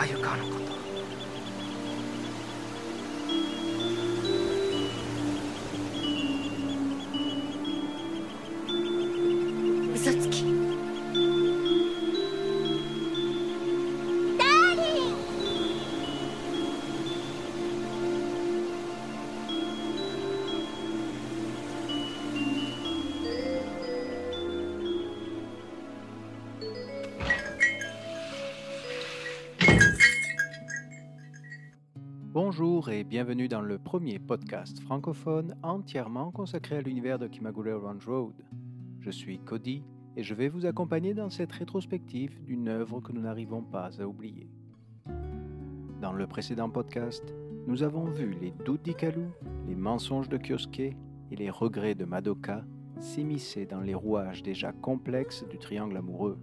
Are you can't. Bonjour et bienvenue dans le premier podcast francophone entièrement consacré à l'univers de Kimagure Range Road. Je suis Cody et je vais vous accompagner dans cette rétrospective d'une œuvre que nous n'arrivons pas à oublier. Dans le précédent podcast, nous avons vu les doutes d'Ikalu, les mensonges de Kyosuke et les regrets de Madoka s'immiscer dans les rouages déjà complexes du triangle amoureux.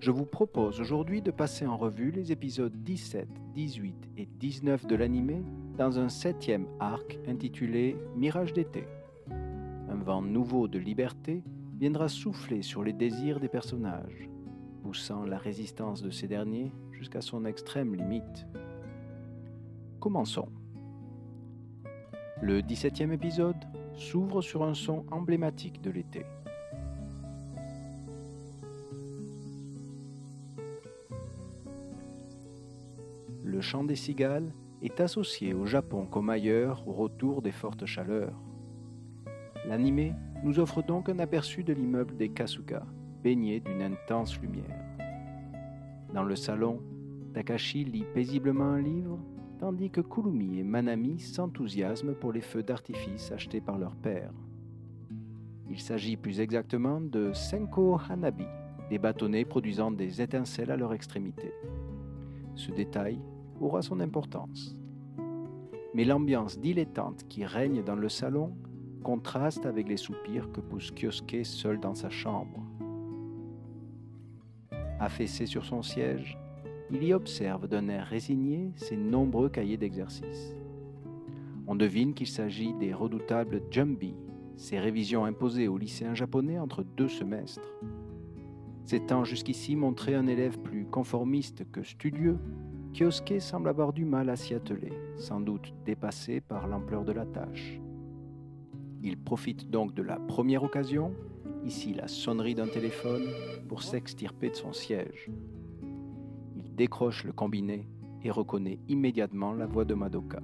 Je vous propose aujourd'hui de passer en revue les épisodes 17, 18 et 19 de l'anime dans un septième arc intitulé Mirage d'été. Un vent nouveau de liberté viendra souffler sur les désirs des personnages, poussant la résistance de ces derniers jusqu'à son extrême limite. Commençons. Le 17e épisode s'ouvre sur un son emblématique de l'été. Le chant des cigales est associé au Japon comme ailleurs au retour des fortes chaleurs. L'anime nous offre donc un aperçu de l'immeuble des Kasuga, baigné d'une intense lumière. Dans le salon, Takashi lit paisiblement un livre, tandis que Kurumi et Manami s'enthousiasment pour les feux d'artifice achetés par leur père. Il s'agit plus exactement de Senko Hanabi, des bâtonnets produisant des étincelles à leur extrémité. Ce détail aura son importance. Mais l'ambiance dilettante qui règne dans le salon contraste avec les soupirs que pousse Kyosuke seul dans sa chambre. Affaissé sur son siège, il y observe d'un air résigné ses nombreux cahiers d'exercice. On devine qu'il s'agit des redoutables Jumbi, ces révisions imposées aux lycéens japonais entre deux semestres. S'étant jusqu'ici montré un élève plus conformiste que studieux, Kyosuke semble avoir du mal à s'y atteler, sans doute dépassé par l'ampleur de la tâche. Il profite donc de la première occasion, ici la sonnerie d'un téléphone, pour s'extirper de son siège. Il décroche le combiné et reconnaît immédiatement la voix de Madoka.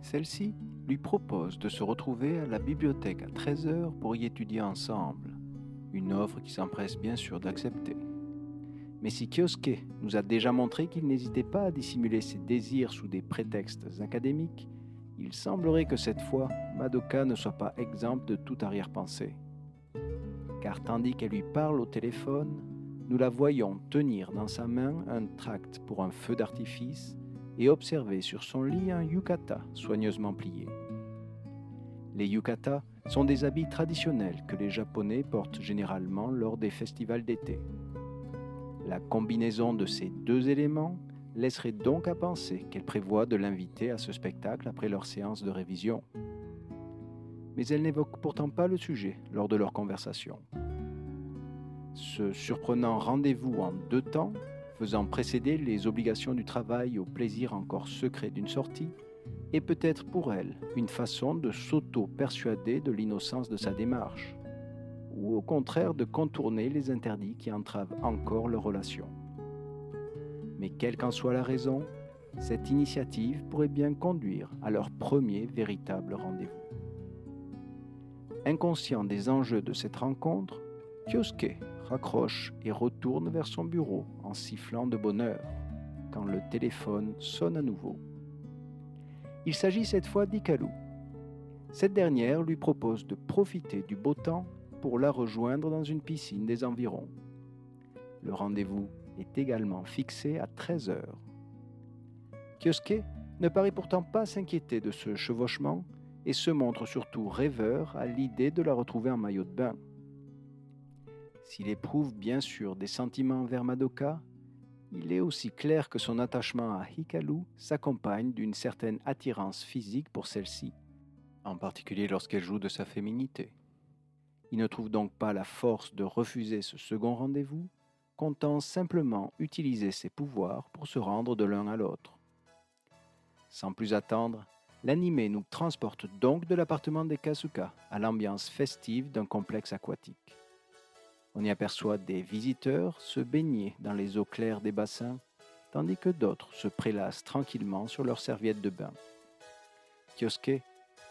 Celle-ci lui propose de se retrouver à la bibliothèque à 13h pour y étudier ensemble, une offre qui s'empresse bien sûr d'accepter. Mais si Kyosuke nous a déjà montré qu'il n'hésitait pas à dissimuler ses désirs sous des prétextes académiques, il semblerait que cette fois, Madoka ne soit pas exempte de toute arrière-pensée. Car tandis qu'elle lui parle au téléphone, nous la voyons tenir dans sa main un tract pour un feu d'artifice et observer sur son lit un yukata soigneusement plié. Les yukata sont des habits traditionnels que les Japonais portent généralement lors des festivals d'été. La combinaison de ces deux éléments laisserait donc à penser qu'elle prévoit de l'inviter à ce spectacle après leur séance de révision. Mais elle n'évoque pourtant pas le sujet lors de leur conversation. Ce surprenant rendez-vous en deux temps, faisant précéder les obligations du travail au plaisir encore secret d'une sortie, est peut-être pour elle une façon de s'auto-persuader de l'innocence de sa démarche, ou au contraire de contourner les interdits qui entravent encore leur relation. Mais quelle qu'en soit la raison, cette initiative pourrait bien conduire à leur premier véritable rendez-vous. Inconscient des enjeux de cette rencontre, Kyosuke raccroche et retourne vers son bureau en sifflant de bonheur quand le téléphone sonne à nouveau. Il s'agit cette fois d'Ikalu. Cette dernière lui propose de profiter du beau temps pour la rejoindre dans une piscine des environs. Le rendez-vous est également fixé à 13 heures. Kyosuke ne paraît pourtant pas s'inquiéter de ce chevauchement et se montre surtout rêveur à l'idée de la retrouver en maillot de bain. S'il éprouve bien sûr des sentiments envers Madoka, il est aussi clair que son attachement à Hikaru s'accompagne d'une certaine attirance physique pour celle-ci, en particulier lorsqu'elle joue de sa féminité. Il ne trouve donc pas la force de refuser ce second rendez-vous, comptant simplement utiliser ses pouvoirs pour se rendre de l'un à l'autre. Sans plus attendre, l'animé nous transporte donc de l'appartement des Kasuka à l'ambiance festive d'un complexe aquatique. On y aperçoit des visiteurs se baigner dans les eaux claires des bassins, tandis que d'autres se prélassent tranquillement sur leurs serviettes de bain. Kyosuke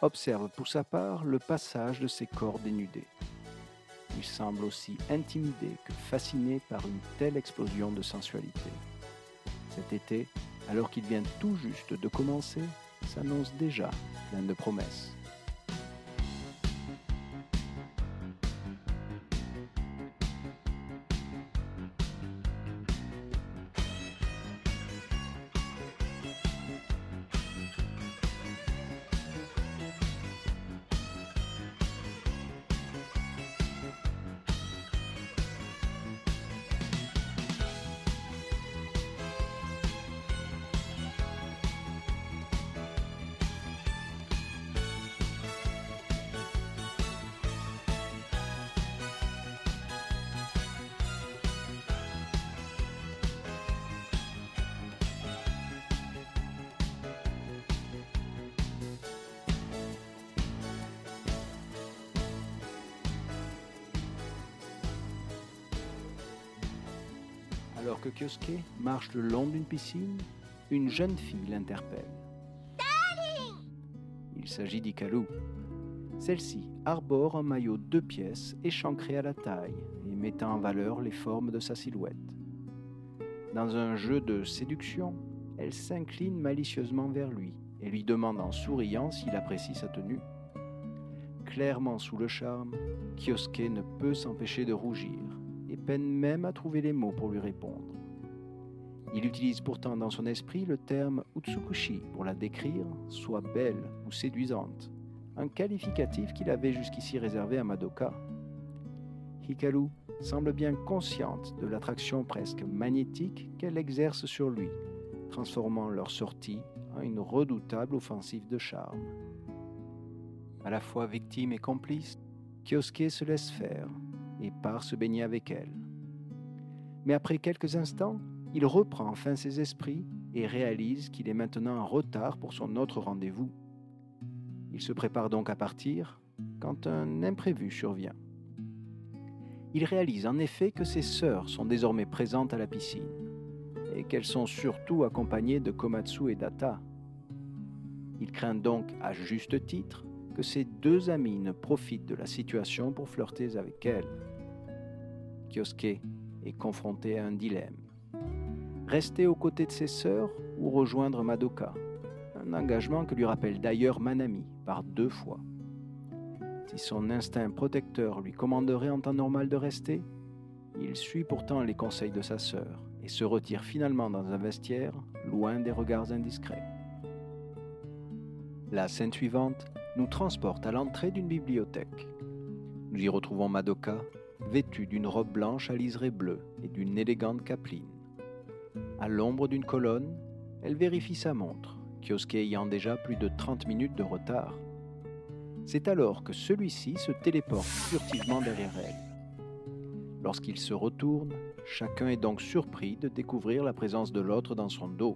observe pour sa part le passage de ces corps dénudés. Il semble aussi intimidé que fasciné par une telle explosion de sensualité. Cet été, alors qu'il vient tout juste de commencer, s'annonce déjà plein de promesses. Alors que Kyosuke marche le long d'une piscine, une jeune fille l'interpelle. Il s'agit d'Ikalu. Celle-ci arbore un maillot deux pièces échancré à la taille et mettant en valeur les formes de sa silhouette. Dans un jeu de séduction, elle s'incline malicieusement vers lui et lui demande en souriant s'il apprécie sa tenue. Clairement sous le charme, Kyosuke ne peut s'empêcher de rougir et peine même à trouver les mots pour lui répondre. Il utilise pourtant dans son esprit le terme Utsukushi pour la décrire, soit belle ou séduisante, un qualificatif qu'il avait jusqu'ici réservé à Madoka. Hikaru semble bien consciente de l'attraction presque magnétique qu'elle exerce sur lui, transformant leur sortie en une redoutable offensive de charme. À la fois victime et complice, Kyosuke se laisse faire et part se baigner avec elle. Mais après quelques instants, il reprend enfin ses esprits et réalise qu'il est maintenant en retard pour son autre rendez-vous. Il se prépare donc à partir quand un imprévu survient. Il réalise en effet que ses sœurs sont désormais présentes à la piscine et qu'elles sont surtout accompagnées de Komatsu et Data. Il craint donc à juste titre que ses deux amis ne profitent de la situation pour flirter avec elle. Kyosuke est confronté à un dilemme. Rester aux côtés de ses sœurs ou rejoindre Madoka Un engagement que lui rappelle d'ailleurs Manami par deux fois. Si son instinct protecteur lui commanderait en temps normal de rester, il suit pourtant les conseils de sa sœur et se retire finalement dans un vestiaire, loin des regards indiscrets. La scène suivante nous transporte à l'entrée d'une bibliothèque. Nous y retrouvons Madoka, vêtue d'une robe blanche à liseré bleu et d'une élégante capeline. À l'ombre d'une colonne, elle vérifie sa montre, Kyosuke ayant déjà plus de 30 minutes de retard. C'est alors que celui-ci se téléporte furtivement derrière elle. Lorsqu'il se retourne, chacun est donc surpris de découvrir la présence de l'autre dans son dos.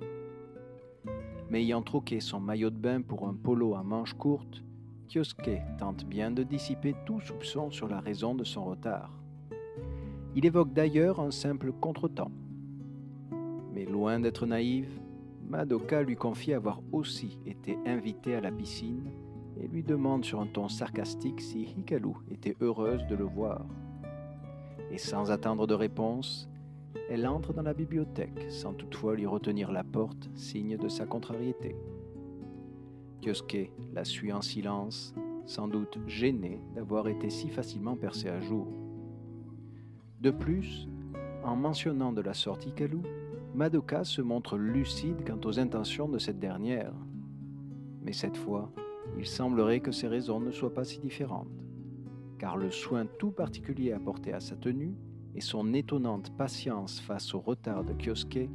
Mais ayant troqué son maillot de bain pour un polo à manches courtes, Kyosuke tente bien de dissiper tout soupçon sur la raison de son retard. Il évoque d'ailleurs un simple contretemps. Mais loin d'être naïve, Madoka lui confie avoir aussi été invitée à la piscine et lui demande sur un ton sarcastique si Hikaru était heureuse de le voir. Et sans attendre de réponse, elle entre dans la bibliothèque sans toutefois lui retenir la porte, signe de sa contrariété. Kyosuke la suit en silence, sans doute gêné d'avoir été si facilement percé à jour. De plus, en mentionnant de la sorte Hikaru, Madoka se montre lucide quant aux intentions de cette dernière. Mais cette fois, il semblerait que ses raisons ne soient pas si différentes, car le soin tout particulier apporté à sa tenue et son étonnante patience face au retard de Kyosuke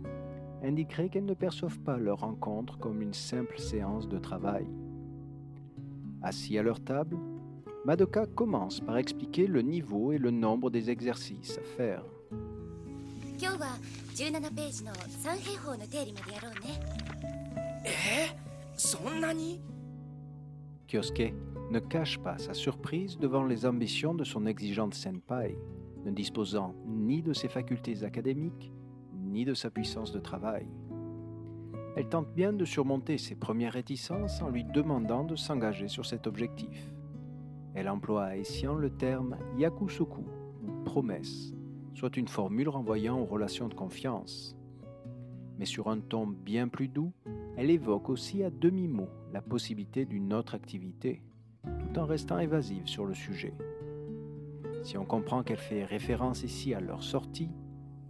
indiquerait qu'elles ne perçoivent pas leur rencontre comme une simple séance de travail. Assis à leur table, Madoka commence par expliquer le niveau et le nombre des exercices à faire. Kyosuke eh? ne cache pas sa surprise devant les ambitions de son exigeante senpai, ne disposant ni de ses facultés académiques, ni de sa puissance de travail. Elle tente bien de surmonter ses premières réticences en lui demandant de s'engager sur cet objectif. Elle emploie à Essian le terme yakusoku, ou promesse, soit une formule renvoyant aux relations de confiance. Mais sur un ton bien plus doux, elle évoque aussi à demi-mot la possibilité d'une autre activité, tout en restant évasive sur le sujet. Si on comprend qu'elle fait référence ici à leur sortie,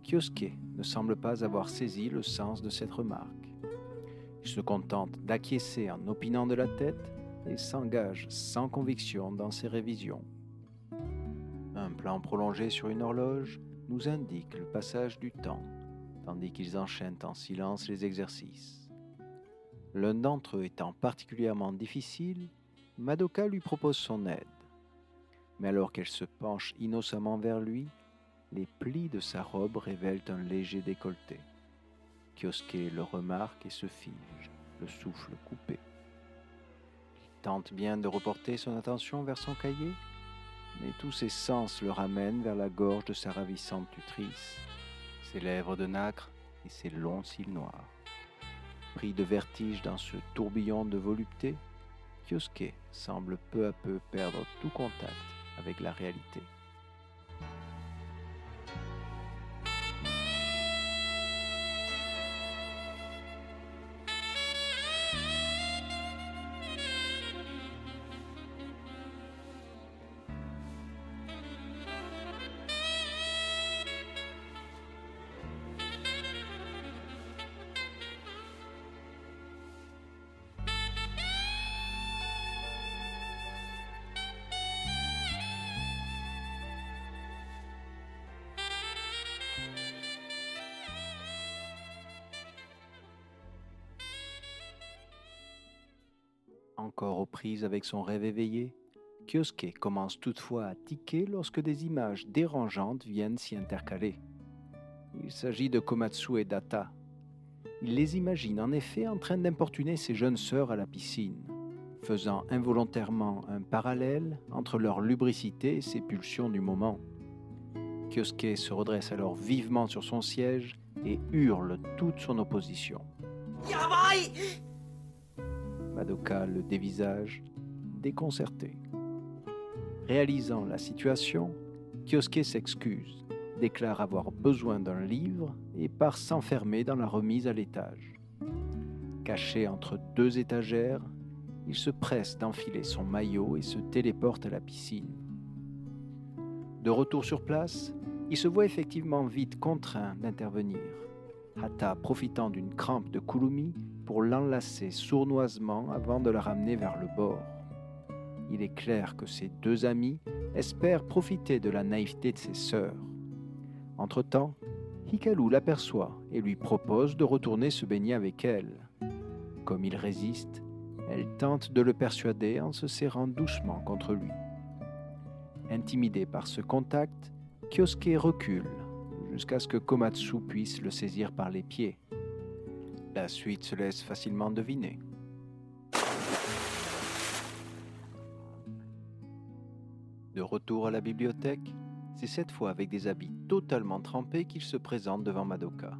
Kyosuke ne semble pas avoir saisi le sens de cette remarque. Il se contente d'acquiescer en opinant de la tête et s'engage sans conviction dans ses révisions. Un plan prolongé sur une horloge nous indique le passage du temps, tandis qu'ils enchaînent en silence les exercices. L'un d'entre eux étant particulièrement difficile, Madoka lui propose son aide. Mais alors qu'elle se penche innocemment vers lui, les plis de sa robe révèlent un léger décolleté. Kyosuke le remarque et se fige, le souffle coupé. Il tente bien de reporter son attention vers son cahier, mais tous ses sens le ramènent vers la gorge de sa ravissante tutrice, ses lèvres de nacre et ses longs cils noirs. Pris de vertige dans ce tourbillon de volupté, Kyosuke semble peu à peu perdre tout contact avec la réalité. Avec son rêve éveillé, Kyosuke commence toutefois à tiquer lorsque des images dérangeantes viennent s'y intercaler. Il s'agit de Komatsu et Data. Il les imagine en effet en train d'importuner ses jeunes sœurs à la piscine, faisant involontairement un parallèle entre leur lubricité et ses pulsions du moment. Kyosuke se redresse alors vivement sur son siège et hurle toute son opposition. Yabai Madoka le dévisage, déconcerté. Réalisant la situation, Kyosuke s'excuse, déclare avoir besoin d'un livre et part s'enfermer dans la remise à l'étage. Caché entre deux étagères, il se presse d'enfiler son maillot et se téléporte à la piscine. De retour sur place, il se voit effectivement vite contraint d'intervenir. Hata profitant d'une crampe de Kulumi pour l'enlacer sournoisement avant de la ramener vers le bord. Il est clair que ces deux amis espèrent profiter de la naïveté de ses sœurs. Entre-temps, Hikaru l'aperçoit et lui propose de retourner se baigner avec elle. Comme il résiste, elle tente de le persuader en se serrant doucement contre lui. Intimidé par ce contact, Kyosuke recule jusqu'à ce que Komatsu puisse le saisir par les pieds. La suite se laisse facilement deviner. De retour à la bibliothèque, c'est cette fois avec des habits totalement trempés qu'il se présente devant Madoka.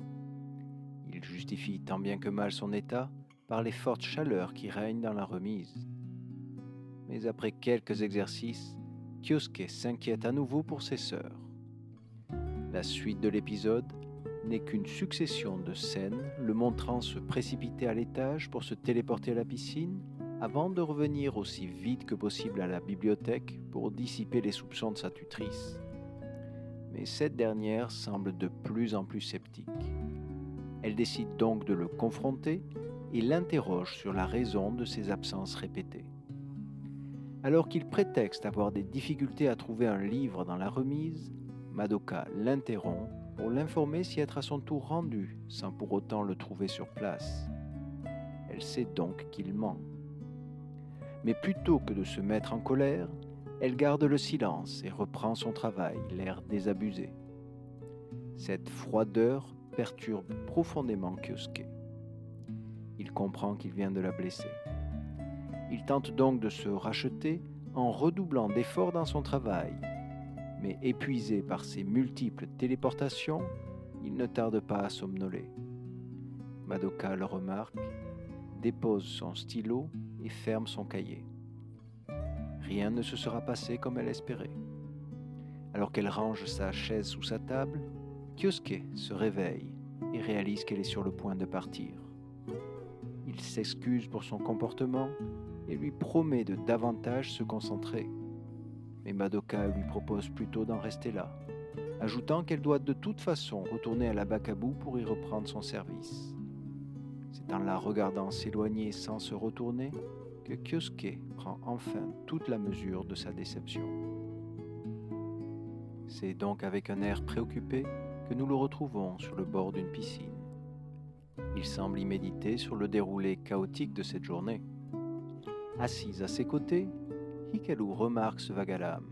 Il justifie tant bien que mal son état par les fortes chaleurs qui règnent dans la remise. Mais après quelques exercices, Kyosuke s'inquiète à nouveau pour ses sœurs. La suite de l'épisode n'est qu'une succession de scènes le montrant se précipiter à l'étage pour se téléporter à la piscine avant de revenir aussi vite que possible à la bibliothèque pour dissiper les soupçons de sa tutrice. Mais cette dernière semble de plus en plus sceptique. Elle décide donc de le confronter et l'interroge sur la raison de ses absences répétées. Alors qu'il prétexte avoir des difficultés à trouver un livre dans la remise, Madoka l'interrompt pour l'informer si être à son tour rendu sans pour autant le trouver sur place. Elle sait donc qu'il ment. Mais plutôt que de se mettre en colère, elle garde le silence et reprend son travail, l'air désabusé. Cette froideur perturbe profondément Kyosuke. Il comprend qu'il vient de la blesser. Il tente donc de se racheter en redoublant d'efforts dans son travail. Mais épuisé par ses multiples téléportations, il ne tarde pas à somnoler. Madoka le remarque, dépose son stylo et ferme son cahier. Rien ne se sera passé comme elle espérait. Alors qu'elle range sa chaise sous sa table, Kyosuke se réveille et réalise qu'elle est sur le point de partir. Il s'excuse pour son comportement et lui promet de davantage se concentrer. Mais Madoka lui propose plutôt d'en rester là, ajoutant qu'elle doit de toute façon retourner à la Bakabu pour y reprendre son service. C'est en la regardant s'éloigner sans se retourner que Kyosuke prend enfin toute la mesure de sa déception. C'est donc avec un air préoccupé que nous le retrouvons sur le bord d'une piscine. Il semble y méditer sur le déroulé chaotique de cette journée. Assise à ses côtés, Hikaru remarque ce l'âme.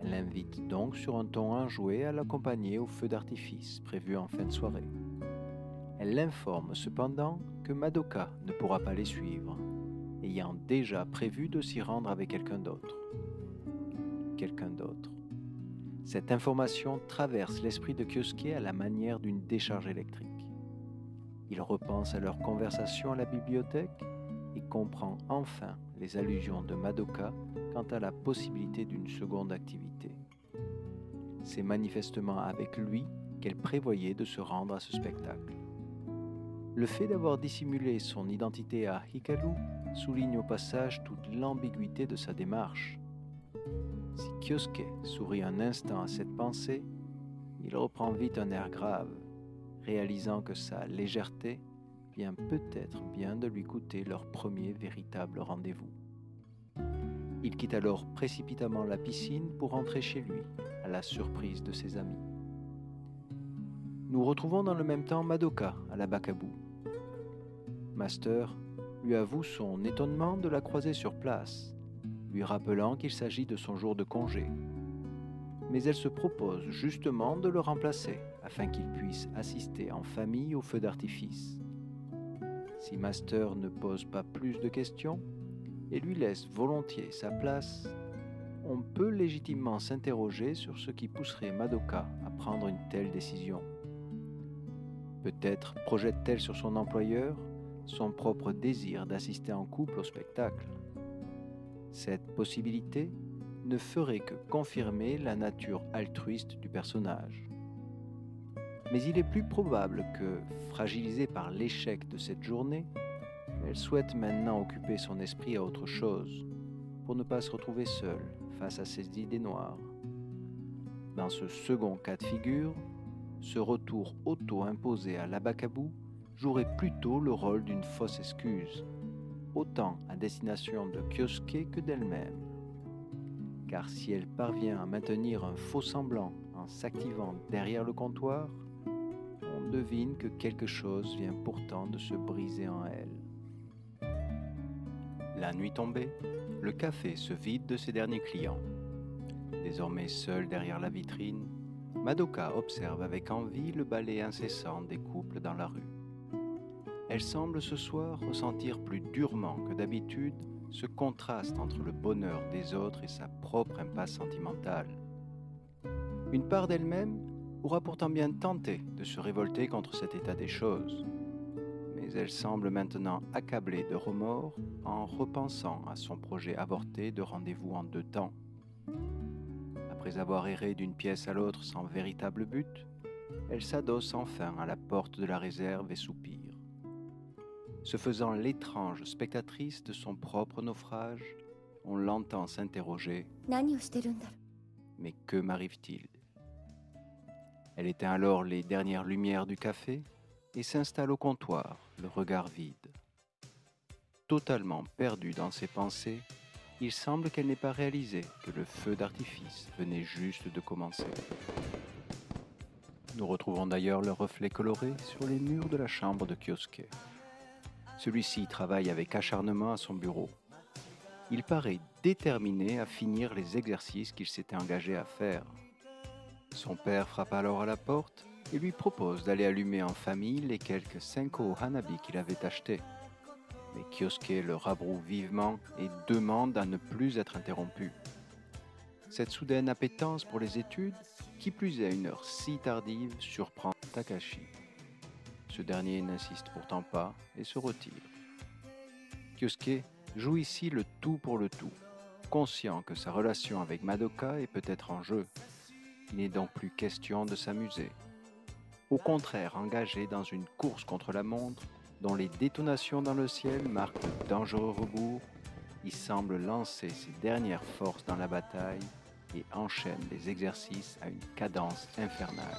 Elle l'invite donc sur un ton enjoué à l'accompagner au feu d'artifice prévu en fin de soirée. Elle l'informe cependant que Madoka ne pourra pas les suivre, ayant déjà prévu de s'y rendre avec quelqu'un d'autre. Quelqu'un d'autre. Cette information traverse l'esprit de Kyosuke à la manière d'une décharge électrique. Il repense à leur conversation à la bibliothèque et comprend enfin les allusions de Madoka quant à la possibilité d'une seconde activité. C'est manifestement avec lui qu'elle prévoyait de se rendre à ce spectacle. Le fait d'avoir dissimulé son identité à Hikaru souligne au passage toute l'ambiguïté de sa démarche. Si Kyosuke sourit un instant à cette pensée, il reprend vite un air grave, réalisant que sa légèreté vient peut-être bien de lui coûter leur premier véritable rendez-vous. Il quitte alors précipitamment la piscine pour rentrer chez lui, à la surprise de ses amis. Nous retrouvons dans le même temps Madoka à la Bakabu. Master lui avoue son étonnement de la croiser sur place lui rappelant qu'il s'agit de son jour de congé. Mais elle se propose justement de le remplacer afin qu'il puisse assister en famille au feu d'artifice. Si Master ne pose pas plus de questions et lui laisse volontiers sa place, on peut légitimement s'interroger sur ce qui pousserait Madoka à prendre une telle décision. Peut-être projette-t-elle sur son employeur son propre désir d'assister en couple au spectacle. Cette possibilité ne ferait que confirmer la nature altruiste du personnage. Mais il est plus probable que, fragilisée par l'échec de cette journée, elle souhaite maintenant occuper son esprit à autre chose, pour ne pas se retrouver seule face à ses idées noires. Dans ce second cas de figure, ce retour auto-imposé à l'abacabou jouerait plutôt le rôle d'une fausse excuse autant à destination de Kyosuke que d'elle-même. Car si elle parvient à maintenir un faux semblant en s'activant derrière le comptoir, devine que quelque chose vient pourtant de se briser en elle. La nuit tombée, le café se vide de ses derniers clients. Désormais seule derrière la vitrine, Madoka observe avec envie le balai incessant des couples dans la rue elle semble ce soir ressentir plus durement que d'habitude ce contraste entre le bonheur des autres et sa propre impasse sentimentale. Une part d'elle-même aura pourtant bien tenté de se révolter contre cet état des choses, mais elle semble maintenant accablée de remords en repensant à son projet avorté de rendez-vous en deux temps. Après avoir erré d'une pièce à l'autre sans véritable but, elle s'adosse enfin à la porte de la réserve et soupire. Se faisant l'étrange spectatrice de son propre naufrage, on l'entend s'interroger. Mais que m'arrive-t-il? Elle éteint alors les dernières lumières du café et s'installe au comptoir, le regard vide. Totalement perdue dans ses pensées, il semble qu'elle n'ait pas réalisé que le feu d'artifice venait juste de commencer. Nous retrouvons d'ailleurs le reflet coloré sur les murs de la chambre de Kyosuke. Celui-ci travaille avec acharnement à son bureau. Il paraît déterminé à finir les exercices qu'il s'était engagé à faire. Son père frappe alors à la porte et lui propose d'aller allumer en famille les quelques Senko Hanabi qu'il avait achetés. Mais Kyosuke le rabroue vivement et demande à ne plus être interrompu. Cette soudaine appétence pour les études, qui plus est à une heure si tardive, surprend Takashi. Ce dernier n'insiste pourtant pas et se retire. Kyosuke joue ici le tout pour le tout, conscient que sa relation avec Madoka est peut-être en jeu. Il n'est donc plus question de s'amuser. Au contraire, engagé dans une course contre la montre, dont les détonations dans le ciel marquent de dangereux rebours, il semble lancer ses dernières forces dans la bataille et enchaîne les exercices à une cadence infernale.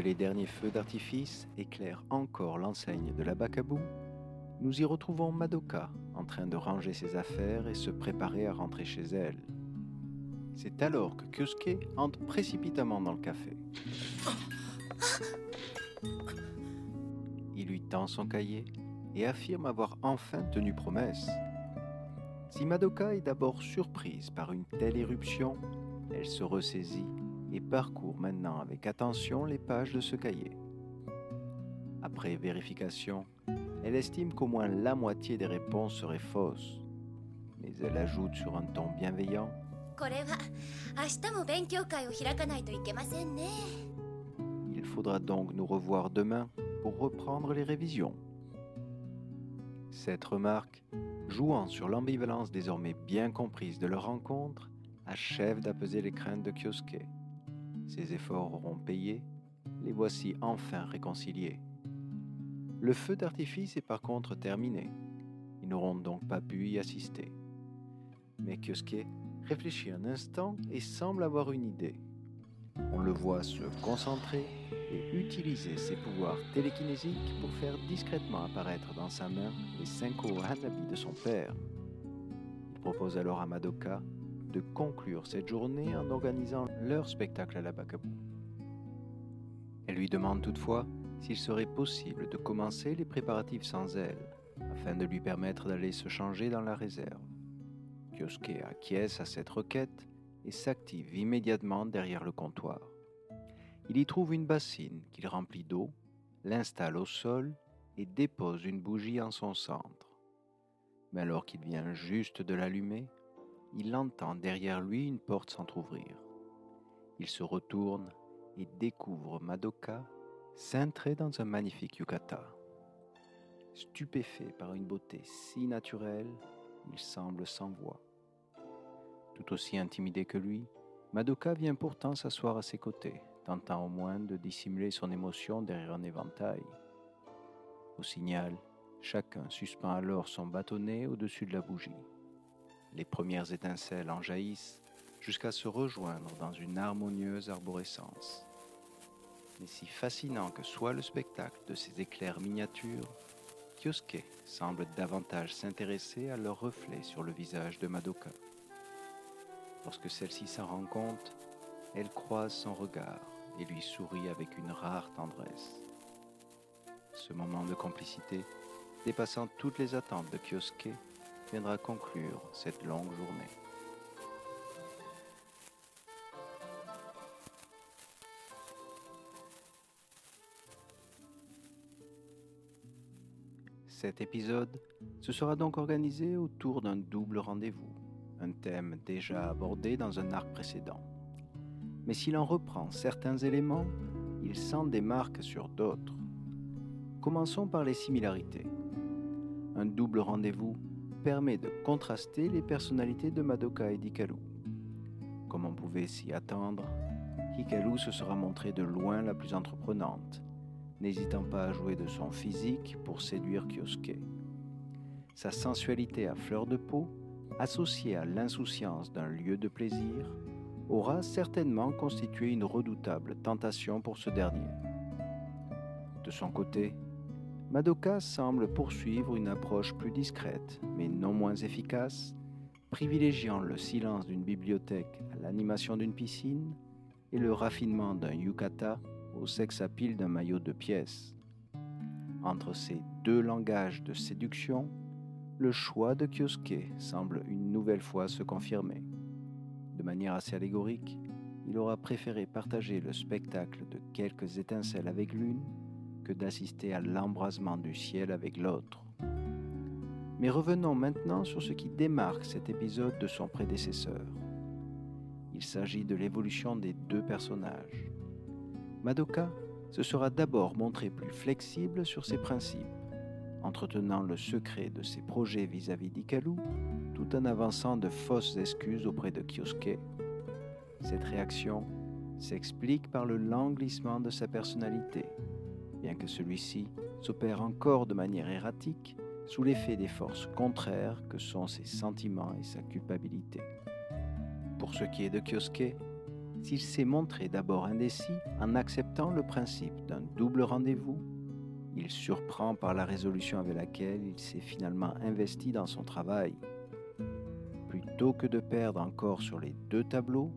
Que les derniers feux d'artifice éclairent encore l'enseigne de la Bacabou, nous y retrouvons Madoka en train de ranger ses affaires et se préparer à rentrer chez elle. C'est alors que Kyosuke entre précipitamment dans le café. Il lui tend son cahier et affirme avoir enfin tenu promesse. Si Madoka est d'abord surprise par une telle éruption, elle se ressaisit et parcours maintenant avec attention les pages de ce cahier. Après vérification, elle estime qu'au moins la moitié des réponses seraient fausses. Mais elle ajoute sur un ton bienveillant Il faudra donc nous revoir demain pour reprendre les révisions. Cette remarque, jouant sur l'ambivalence désormais bien comprise de leur rencontre, achève d'apaiser les craintes de Kyosuke. Ses efforts auront payé, les voici enfin réconciliés. Le feu d'artifice est par contre terminé. Ils n'auront donc pas pu y assister. Mais Kyosuke réfléchit un instant et semble avoir une idée. On le voit se concentrer et utiliser ses pouvoirs télékinésiques pour faire discrètement apparaître dans sa main les cinq Hanabi de son père. Il propose alors à Madoka de conclure cette journée en organisant leur spectacle à la Bacabou. Elle lui demande toutefois s'il serait possible de commencer les préparatifs sans elle, afin de lui permettre d'aller se changer dans la réserve. Kyosuke acquiesce à cette requête et s'active immédiatement derrière le comptoir. Il y trouve une bassine qu'il remplit d'eau, l'installe au sol et dépose une bougie en son centre. Mais alors qu'il vient juste de l'allumer, il entend derrière lui une porte s'entr'ouvrir. Il se retourne et découvre Madoka cintrée dans un magnifique yukata. Stupéfait par une beauté si naturelle, il semble sans voix. Tout aussi intimidée que lui, Madoka vient pourtant s'asseoir à ses côtés, tentant au moins de dissimuler son émotion derrière un éventail. Au signal, chacun suspend alors son bâtonnet au-dessus de la bougie. Les premières étincelles en jaillissent jusqu'à se rejoindre dans une harmonieuse arborescence. Mais si fascinant que soit le spectacle de ces éclairs miniatures, Kyosuke semble davantage s'intéresser à leur reflet sur le visage de Madoka. Lorsque celle-ci s'en rend compte, elle croise son regard et lui sourit avec une rare tendresse. Ce moment de complicité, dépassant toutes les attentes de Kyosuke, viendra conclure cette longue journée. Cet épisode se sera donc organisé autour d'un double rendez-vous, un thème déjà abordé dans un arc précédent. Mais s'il en reprend certains éléments, il s'en démarque sur d'autres. Commençons par les similarités. Un double rendez-vous permet de contraster les personnalités de Madoka et d'Ikalu. Comme on pouvait s'y attendre, Hikaru se sera montrée de loin la plus entreprenante, n'hésitant pas à jouer de son physique pour séduire Kyosuke. Sa sensualité à fleur de peau, associée à l'insouciance d'un lieu de plaisir, aura certainement constitué une redoutable tentation pour ce dernier. De son côté, Madoka semble poursuivre une approche plus discrète, mais non moins efficace, privilégiant le silence d'une bibliothèque à l'animation d'une piscine et le raffinement d'un yukata au sex appeal d'un maillot de pièces. Entre ces deux langages de séduction, le choix de Kyosuke semble une nouvelle fois se confirmer. De manière assez allégorique, il aura préféré partager le spectacle de quelques étincelles avec l'une d'assister à l'embrasement du ciel avec l'autre. Mais revenons maintenant sur ce qui démarque cet épisode de son prédécesseur. Il s'agit de l'évolution des deux personnages. Madoka se sera d'abord montrée plus flexible sur ses principes, entretenant le secret de ses projets vis-à-vis d'Ikalu, tout en avançant de fausses excuses auprès de Kyosuke. Cette réaction s'explique par le lent glissement de sa personnalité, bien que celui-ci s'opère encore de manière erratique sous l'effet des forces contraires que sont ses sentiments et sa culpabilité. Pour ce qui est de Kyosuke, s'il s'est montré d'abord indécis en acceptant le principe d'un double rendez-vous, il surprend par la résolution avec laquelle il s'est finalement investi dans son travail. Plutôt que de perdre encore sur les deux tableaux,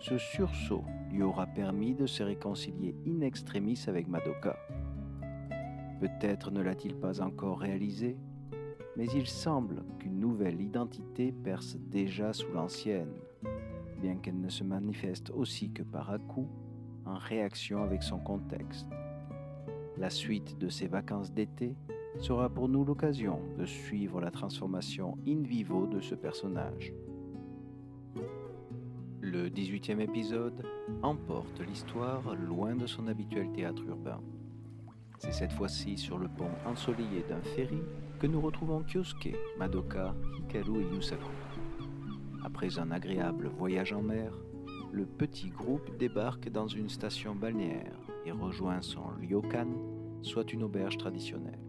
ce sursaut lui aura permis de se réconcilier in extremis avec Madoka. Peut-être ne l'a-t-il pas encore réalisé, mais il semble qu'une nouvelle identité perce déjà sous l'ancienne, bien qu'elle ne se manifeste aussi que par à-coup en réaction avec son contexte. La suite de ces vacances d'été sera pour nous l'occasion de suivre la transformation in vivo de ce personnage. Le 18e épisode emporte l'histoire loin de son habituel théâtre urbain. C'est cette fois-ci sur le pont ensoleillé d'un ferry que nous retrouvons Kyosuke, Madoka, Hikaru et Yusaku. Après un agréable voyage en mer, le petit groupe débarque dans une station balnéaire et rejoint son ryokan, soit une auberge traditionnelle.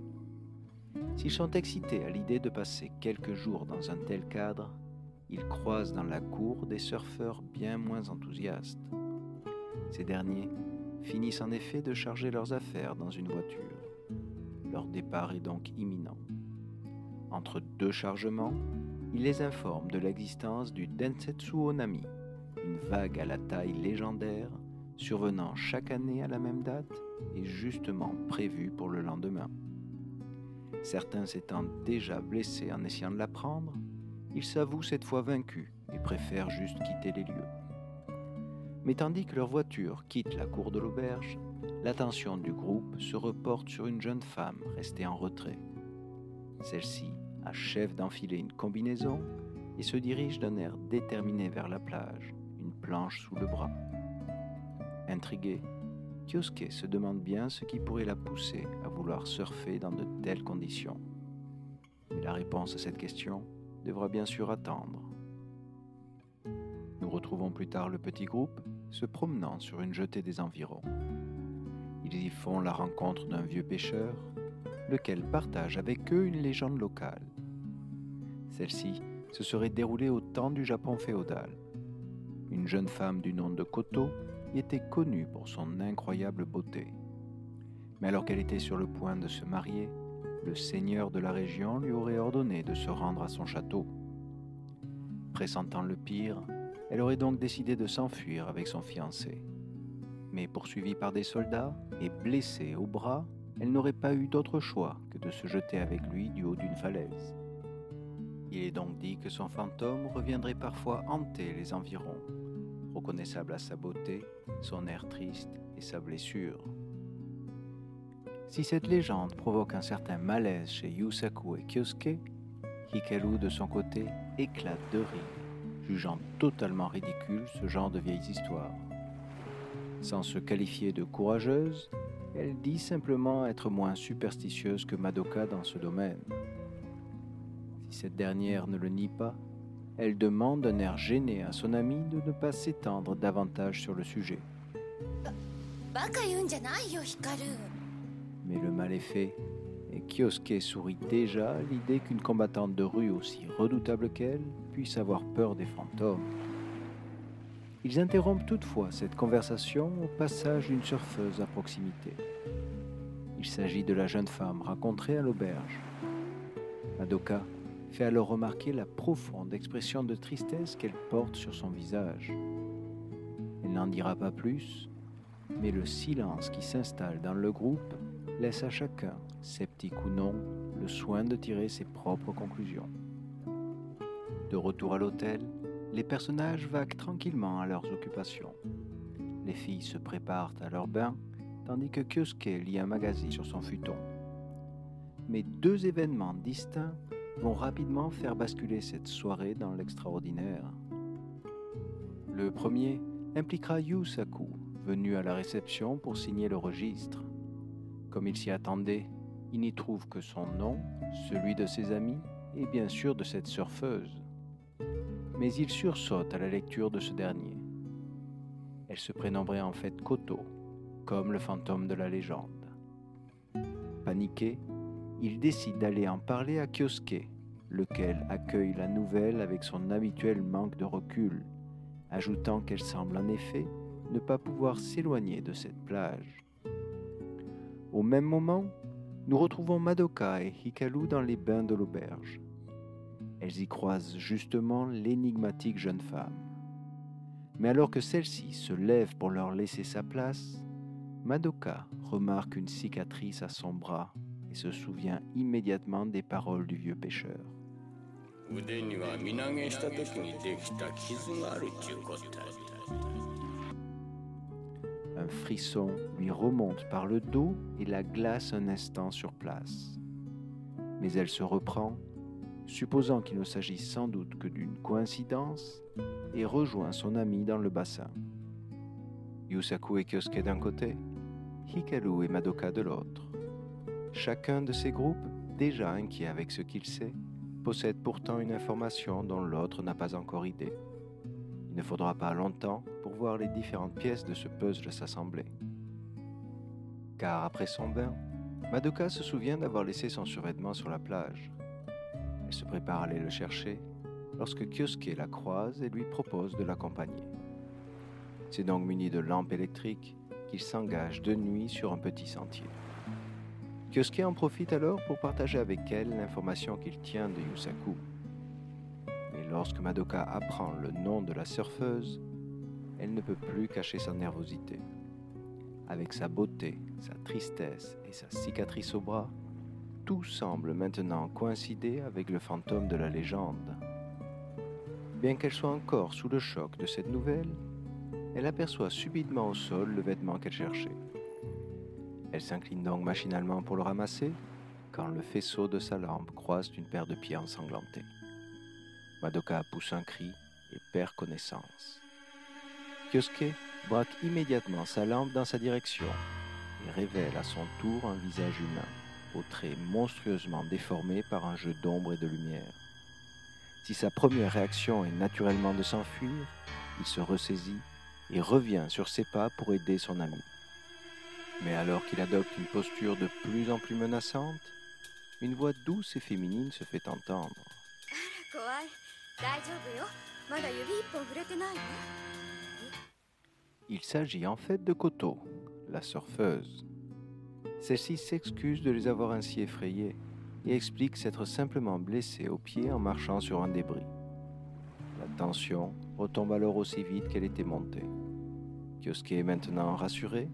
S'ils sont excités à l'idée de passer quelques jours dans un tel cadre, ils croisent dans la cour des surfeurs bien moins enthousiastes. Ces derniers finissent en effet de charger leurs affaires dans une voiture. Leur départ est donc imminent. Entre deux chargements, ils les informent de l'existence du Densetsu Onami, une vague à la taille légendaire survenant chaque année à la même date et justement prévue pour le lendemain. Certains s'étant déjà blessés en essayant de l'apprendre, ils s'avouent cette fois vaincus et préfèrent juste quitter les lieux. Mais tandis que leur voiture quitte la cour de l'auberge, l'attention du groupe se reporte sur une jeune femme restée en retrait. Celle-ci achève d'enfiler une combinaison et se dirige d'un air déterminé vers la plage, une planche sous le bras. Intrigué, Kyosuke se demande bien ce qui pourrait la pousser à vouloir surfer dans de telles conditions. Mais la réponse à cette question devra bien sûr attendre. retrouvons plus tard le petit groupe se promenant sur une jetée des environs. Ils y font la rencontre d'un vieux pêcheur, lequel partage avec eux une légende locale. Celle-ci se serait déroulée au temps du Japon féodal. Une jeune femme du nom de Koto y était connue pour son incroyable beauté. Mais alors qu'elle était sur le point de se marier, le seigneur de la région lui aurait ordonné de se rendre à son château. Pressentant le pire, elle aurait donc décidé de s'enfuir avec son fiancé. Mais poursuivie par des soldats et blessée au bras, elle n'aurait pas eu d'autre choix que de se jeter avec lui du haut d'une falaise. Il est donc dit que son fantôme reviendrait parfois hanter les environs, reconnaissable à sa beauté, son air triste et sa blessure. Si cette légende provoque un certain malaise chez Yusaku et Kyosuke, Hikaru de son côté éclate de rire, jugeant totalement ridicule ce genre de vieilles histoires. Sans se qualifier de courageuse, elle dit simplement être moins superstitieuse que Madoka dans ce domaine. Si cette dernière ne le nie pas, elle demande d'un air gêné à son ami de ne pas s'étendre davantage sur le sujet. バ Mais le mal est fait, et Kyosuke sourit déjà à l'idée qu'une combattante de rue aussi redoutable qu'elle puisse avoir peur des fantômes. Ils interrompent toutefois cette conversation au passage d'une surfeuse à proximité. Il s'agit de la jeune femme rencontrée à l'auberge. Madoka fait alors remarquer la profonde expression de tristesse qu'elle porte sur son visage. Elle n'en dira pas plus, mais le silence qui s'installe dans le groupe laisse à chacun, sceptique ou non, le soin de tirer ses propres conclusions. De retour à l'hôtel, les personnages vaguent tranquillement à leurs occupations. Les filles se préparent à leur bain, tandis que Kyosuke lit un magazine sur son futon. Mais deux événements distincts vont rapidement faire basculer cette soirée dans l'extraordinaire. Le premier impliquera Yusaku, venu à la réception pour signer le registre. Comme il s'y attendait, il n'y trouve que son nom, celui de ses amis et bien sûr de cette surfeuse. Mais il sursaute à la lecture de ce dernier. Elle se prénommerait en fait Koto, comme le fantôme de la légende. Paniqué, il décide d'aller en parler à Kyosuke, lequel accueille la nouvelle avec son habituel manque de recul, ajoutant qu'elle semble en effet ne pas pouvoir s'éloigner de cette plage. Au même moment, nous retrouvons Madoka et Hikaru dans les bains de l'auberge. Elles y croisent justement l'énigmatique jeune femme. Mais alors que celle-ci se lève pour leur laisser sa place, Madoka remarque une cicatrice à son bras et se souvient immédiatement des paroles du vieux pêcheur. Frisson lui remonte par le dos et la glace un instant sur place. Mais elle se reprend, supposant qu'il ne s'agit sans doute que d'une coïncidence, et rejoint son ami dans le bassin. Yusaku et Kyosuke d'un côté, Hikaru et Madoka de l'autre. Chacun de ces groupes, déjà inquiet avec ce qu'il sait, possède pourtant une information dont l'autre n'a pas encore idée. Ne faudra pas longtemps pour voir les différentes pièces de ce puzzle s'assembler. Car après son bain, Madoka se souvient d'avoir laissé son survêtement sur la plage. Elle se prépare à aller le chercher lorsque Kyosuke la croise et lui propose de l'accompagner. C'est donc muni de lampes électriques qu'il s'engage de nuit sur un petit sentier. Kyosuke en profite alors pour partager avec elle l'information qu'il tient de Yusaku. Lorsque Madoka apprend le nom de la surfeuse, elle ne peut plus cacher sa nervosité. Avec sa beauté, sa tristesse et sa cicatrice au bras, tout semble maintenant coïncider avec le fantôme de la légende. Bien qu'elle soit encore sous le choc de cette nouvelle, elle aperçoit subitement au sol le vêtement qu'elle cherchait. Elle s'incline donc machinalement pour le ramasser quand le faisceau de sa lampe croise une paire de pieds ensanglantés. Madoka pousse un cri et perd connaissance. Kyosuke braque immédiatement sa lampe dans sa direction et révèle à son tour un visage humain, aux traits monstrueusement déformés par un jeu d'ombre et de lumière. Si sa première réaction est naturellement de s'enfuir, Il se ressaisit et revient sur ses pas pour aider son ami. Mais alors qu'il adopte une posture de plus en plus menaçante, une voix douce et féminine se fait entendre. 怖い大丈夫よまだ指一本触れてないわ Il s'agit en fait de Koto, la surfeuse. Celle-ci s'excuse de les avoir ainsi effrayés et explique s'être simplement blessée au pied en marchant sur un débris. La tension retombe alors aussi vite qu'elle était montée. Kyosuke est maintenant rassuré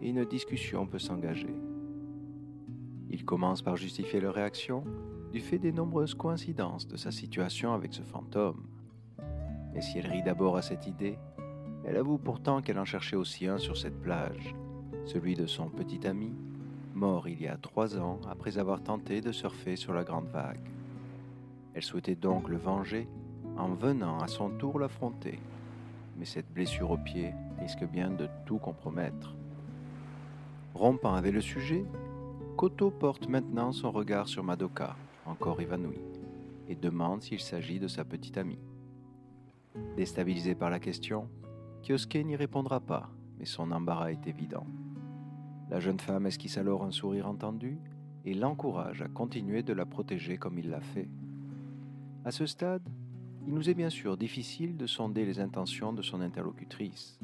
et une discussion peut s'engager. Il commence par justifier leur réaction du fait des nombreuses coïncidences de sa situation avec ce fantôme. Mais si elle rit d'abord à cette idée, elle avoue pourtant qu'elle en cherchait aussi un sur cette plage, celui de son petit ami, mort il y a trois ans après avoir tenté de surfer sur la grande vague. Elle souhaitait donc le venger en venant à son tour l'affronter, mais cette blessure au pied risque bien de tout compromettre. Rompant avec le sujet, Koto porte maintenant son regard sur Madoka, encore évanouie, et demande s'il s'agit de sa petite amie. Déstabilisé par la question, Kyosuke n'y répondra pas, mais son embarras est évident. La jeune femme esquisse alors un sourire entendu et l'encourage à continuer de la protéger comme il l'a fait. À ce stade, il nous est bien sûr difficile de sonder les intentions de son interlocutrice,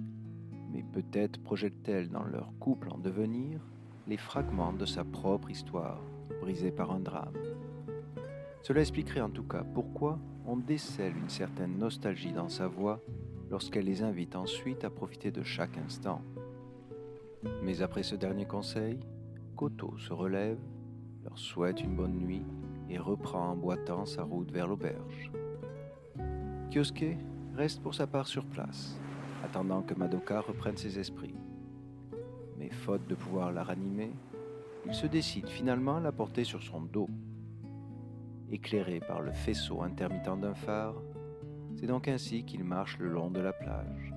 mais peut-être projette-t-elle dans leur couple en devenir les fragments de sa propre histoire, brisée par un drame. Cela expliquerait en tout cas pourquoi on décèle une certaine nostalgie dans sa voix lorsqu'elle les invite ensuite à profiter de chaque instant. Mais après ce dernier conseil, Koto se relève, leur souhaite une bonne nuit et reprend en boitant sa route vers l'auberge. Kyosuke reste pour sa part sur place, attendant que Madoka reprenne ses esprits. Mais faute de pouvoir la ranimer, il se décide finalement à la porter sur son dos. Éclairé par le faisceau intermittent d'un phare, c'est donc ainsi qu'il marche le long de la plage.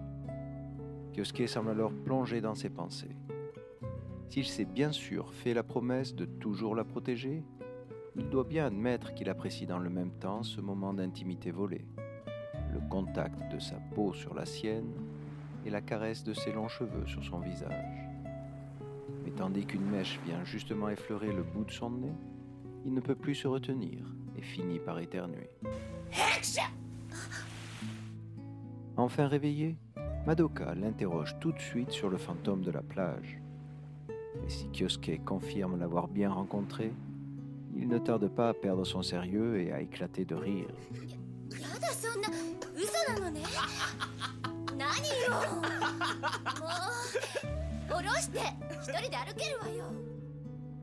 Kyosuke semble alors plongé dans ses pensées. S'il s'est bien sûr fait la promesse de toujours la protéger, il doit bien admettre qu'il apprécie dans le même temps ce moment d'intimité volée, le contact de sa peau sur la sienne et la caresse de ses longs cheveux sur son visage. Mais tandis qu'une mèche vient justement effleurer le bout de son nez, il ne peut plus se retenir et finit par éternuer. Enfin réveillé, Madoka l'interroge tout de suite sur le fantôme de la plage. Et si Kyosuke confirme l'avoir bien rencontré, il ne tarde pas à perdre son sérieux et à éclater de rire.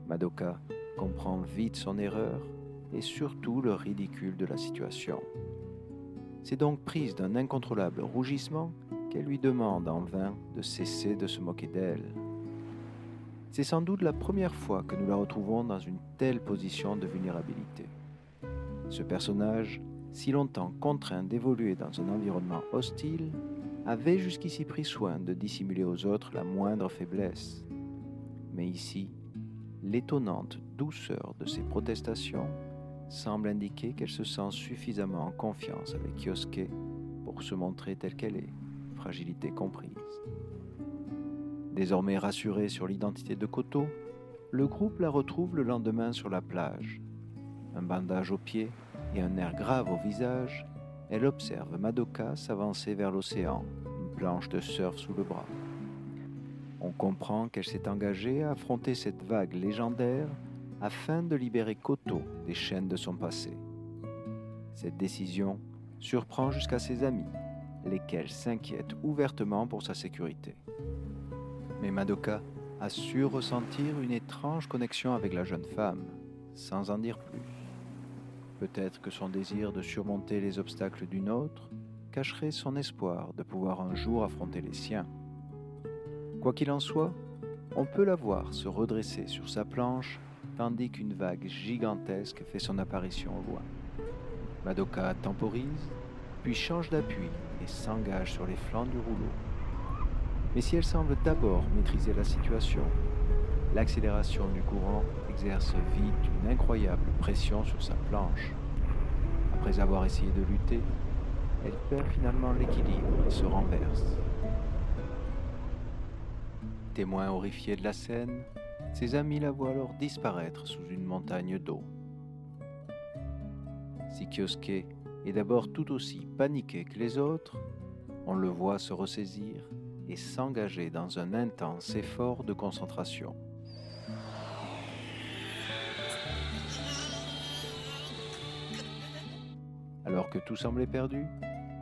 Madoka comprend vite son erreur et surtout le ridicule de la situation. C'est donc prise d'un incontrôlable rougissement qu'elle lui demande en vain de cesser de se moquer d'elle. C'est sans doute la première fois que nous la retrouvons dans une telle position de vulnérabilité. Ce personnage, si longtemps contraint d'évoluer dans un environnement hostile, avait jusqu'ici pris soin de dissimuler aux autres la moindre faiblesse. Mais ici, l'étonnante douceur de ses protestations semble indiquer qu'elle se sent suffisamment en confiance avec Kyosuke pour se montrer telle qu'elle est, fragilité comprise. Désormais rassurée sur l'identité de Koto, le groupe la retrouve le lendemain sur la plage. Un bandage aux pieds et un air grave au visage, elle observe Madoka s'avancer vers l'océan, une planche de surf sous le bras. On comprend qu'elle s'est engagée à affronter cette vague légendaire afin de libérer Koto des chaînes de son passé. Cette décision surprend jusqu'à ses amis, lesquels s'inquiètent ouvertement pour sa sécurité. Mais Madoka a su ressentir une étrange connexion avec la jeune femme, sans en dire plus. Peut-être que son désir de surmonter les obstacles d'une autre cacherait son espoir de pouvoir un jour affronter les siens. Quoi qu'il en soit, on peut la voir se redresser sur sa planche tandis qu'une vague gigantesque fait son apparition au loin. Madoka temporise, puis change d'appui et s'engage sur les flancs du rouleau. Mais si elle semble d'abord maîtriser la situation, l'accélération du courant exerce vite une incroyable pression sur sa planche. Après avoir essayé de lutter, elle perd finalement l'équilibre et se renverse. Témoin horrifié de la scène, ses amis la voient alors disparaître sous une montagne d'eau. Si Kyosuke est d'abord tout aussi paniqué que les autres, on le voit se ressaisir et s'engager dans un intense effort de concentration. Alors que tout semblait perdu,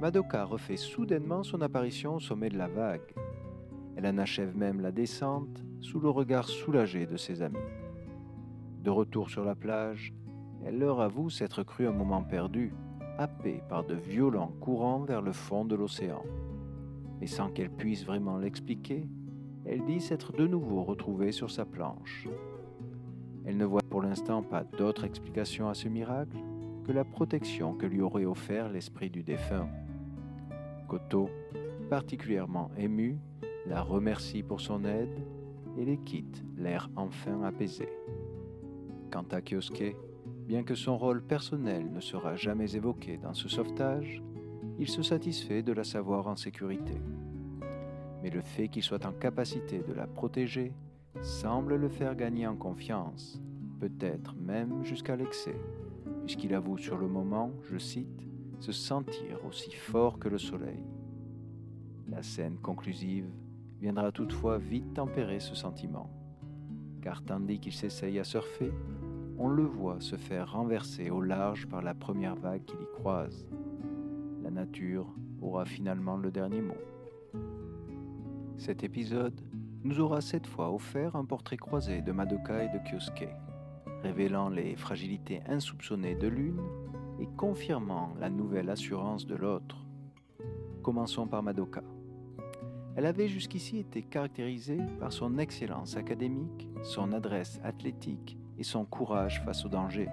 Madoka refait soudainement son apparition au sommet de la vague. Elle en achève même la descente sous le regard soulagé de ses amis. De retour sur la plage, elle leur avoue s'être cru un moment perdu, happée par de violents courants vers le fond de l'océan. Mais sans qu'elle puisse vraiment l'expliquer, elle dit s'être de nouveau retrouvée sur sa planche. Elle ne voit pour l'instant pas d'autre explication à ce miracle que la protection que lui aurait offert l'esprit du défunt. Koto, particulièrement ému, la remercie pour son aide et les quitte, l'air enfin apaisé. Quant à Kyosuke, bien que son rôle personnel ne sera jamais évoqué dans ce sauvetage, il se satisfait de la savoir en sécurité. Mais le fait qu'il soit en capacité de la protéger semble le faire gagner en confiance, peut-être même jusqu'à l'excès, puisqu'il avoue sur le moment, je cite, se sentir aussi fort que le soleil. La scène conclusive viendra toutefois vite tempérer ce sentiment, car tandis qu'il s'essaye à surfer, on le voit se faire renverser au large par la première vague qu'il y croise. La nature aura finalement le dernier mot. Cet épisode nous aura cette fois offert un portrait croisé de Madoka et de Kyosuke, révélant les fragilités insoupçonnées de l'une et confirmant la nouvelle assurance de l'autre. Commençons par Madoka. Elle avait jusqu'ici été caractérisée par son excellence académique, son adresse athlétique et son courage face au danger.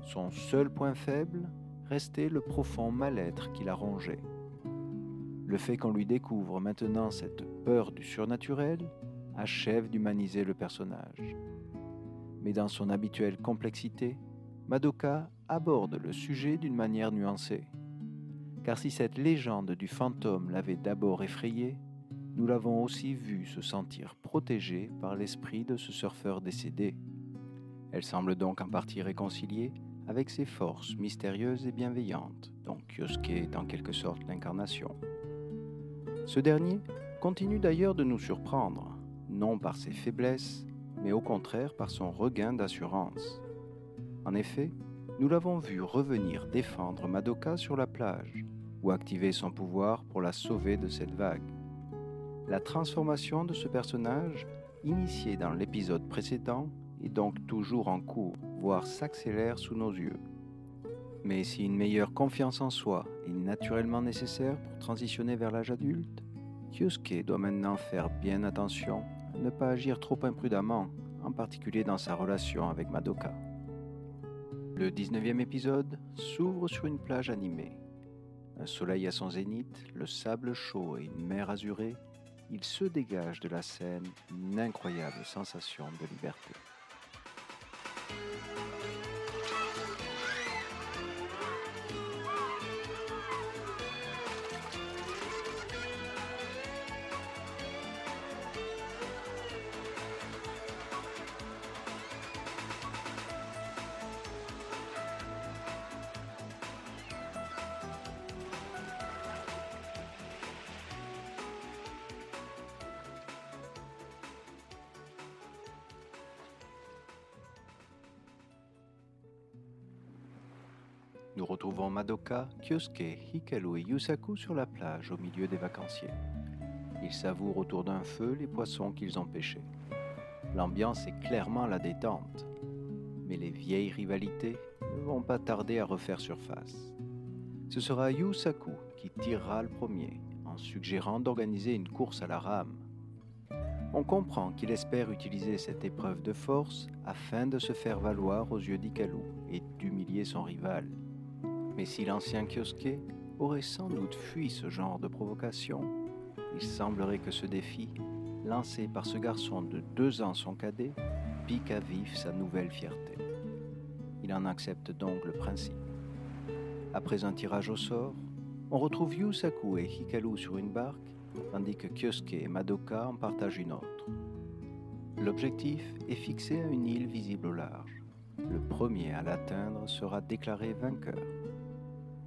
Son seul point faible restait le profond mal-être qui la rongeait. Le fait qu'on lui découvre maintenant cette peur du surnaturel achève d'humaniser le personnage. Mais dans son habituelle complexité, Madoka aborde le sujet d'une manière nuancée. Car si cette légende du fantôme l'avait d'abord effrayé, nous l'avons aussi vu se sentir protégé par l'esprit de ce surfeur décédé. Elle semble donc en partie réconciliée avec ses forces mystérieuses et bienveillantes, dont Kyosuke est en quelque sorte l'incarnation. Ce dernier continue d'ailleurs de nous surprendre, non par ses faiblesses, mais au contraire par son regain d'assurance. En effet, nous l'avons vu revenir défendre Madoka sur la plage, ou activer son pouvoir pour la sauver de cette vague. La transformation de ce personnage, initiée dans l'épisode précédent, est donc toujours en cours, voire s'accélère sous nos yeux. Mais si une meilleure confiance en soi est naturellement nécessaire pour transitionner vers l'âge adulte, Kyosuke doit maintenant faire bien attention à ne pas agir trop imprudemment, en particulier dans sa relation avec Madoka. Le 19e épisode s'ouvre sur une plage animée. Un soleil à son zénith, le sable chaud et une mer azurée, il se dégage de la scène une incroyable sensation de liberté. Kyosuke, Hikaru et Yusaku sur la plage au milieu des vacanciers. Ils savourent autour d'un feu les poissons qu'ils ont pêchés. L'ambiance est clairement la détente, mais les vieilles rivalités ne vont pas tarder à refaire surface. Ce sera Yusaku qui tirera le premier en suggérant d'organiser une course à la rame. On comprend qu'il espère utiliser cette épreuve de force afin de se faire valoir aux yeux d'Ikalu et d'humilier son rival. Mais si l'ancien Kyosuke aurait sans doute fui ce genre de provocation, il semblerait que ce défi, lancé par ce garçon de deux ans son cadet, pique à vif sa nouvelle fierté. Il en accepte donc le principe. Après un tirage au sort, on retrouve Yusaku et Hikaru sur une barque, tandis que Kyosuke et Madoka en partagent une autre. L'objectif est fixé à une île visible au large. Le premier à l'atteindre sera déclaré vainqueur.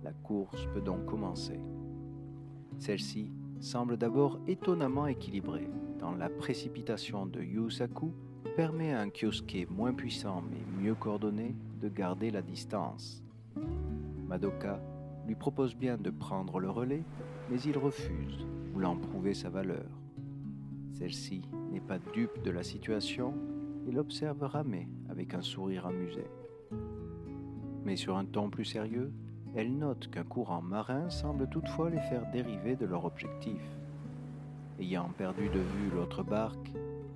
La course peut donc commencer. Celle-ci semble d'abord étonnamment équilibrée, dans la précipitation de Yusaku permet à un Kyosuke moins puissant mais mieux coordonné de garder la distance. Madoka lui propose bien de prendre le relais, mais il refuse, voulant prouver sa valeur. Celle-ci n'est pas dupe de la situation et l'observe ramer avec un sourire amusé. Mais sur un ton plus sérieux, elle note qu'un courant marin semble toutefois les faire dériver de leur objectif. Ayant perdu de vue l'autre barque,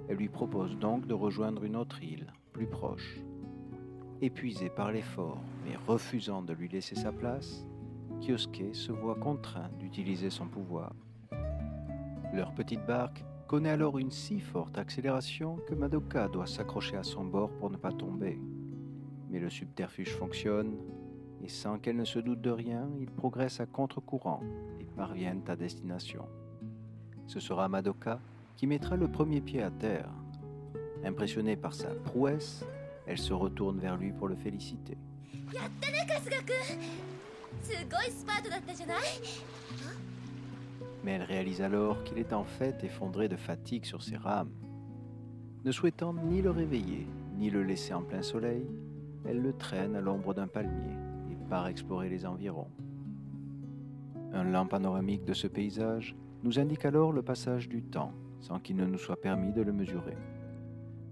elle lui propose donc de rejoindre une autre île, plus proche. Épuisé par l'effort, mais refusant de lui laisser sa place, Kyosuke se voit contraint d'utiliser son pouvoir. Leur petite barque connaît alors une si forte accélération que Madoka doit s'accrocher à son bord pour ne pas tomber. Mais le subterfuge fonctionne, et sans qu'elle ne se doute de rien, ils progressent à contre-courant et parviennent à destination. Ce sera Madoka qui mettra le premier pied à terre. Impressionnée par sa prouesse, elle se retourne vers lui pour le féliciter. Mais elle réalise alors qu'il est en fait effondré de fatigue sur ses rames. Ne souhaitant ni le réveiller, ni le laisser en plein soleil, elle le traîne à l'ombre d'un palmier explorer les environs. Un lent panoramique de ce paysage nous indique alors le passage du temps, sans qu'il ne nous soit permis de le mesurer.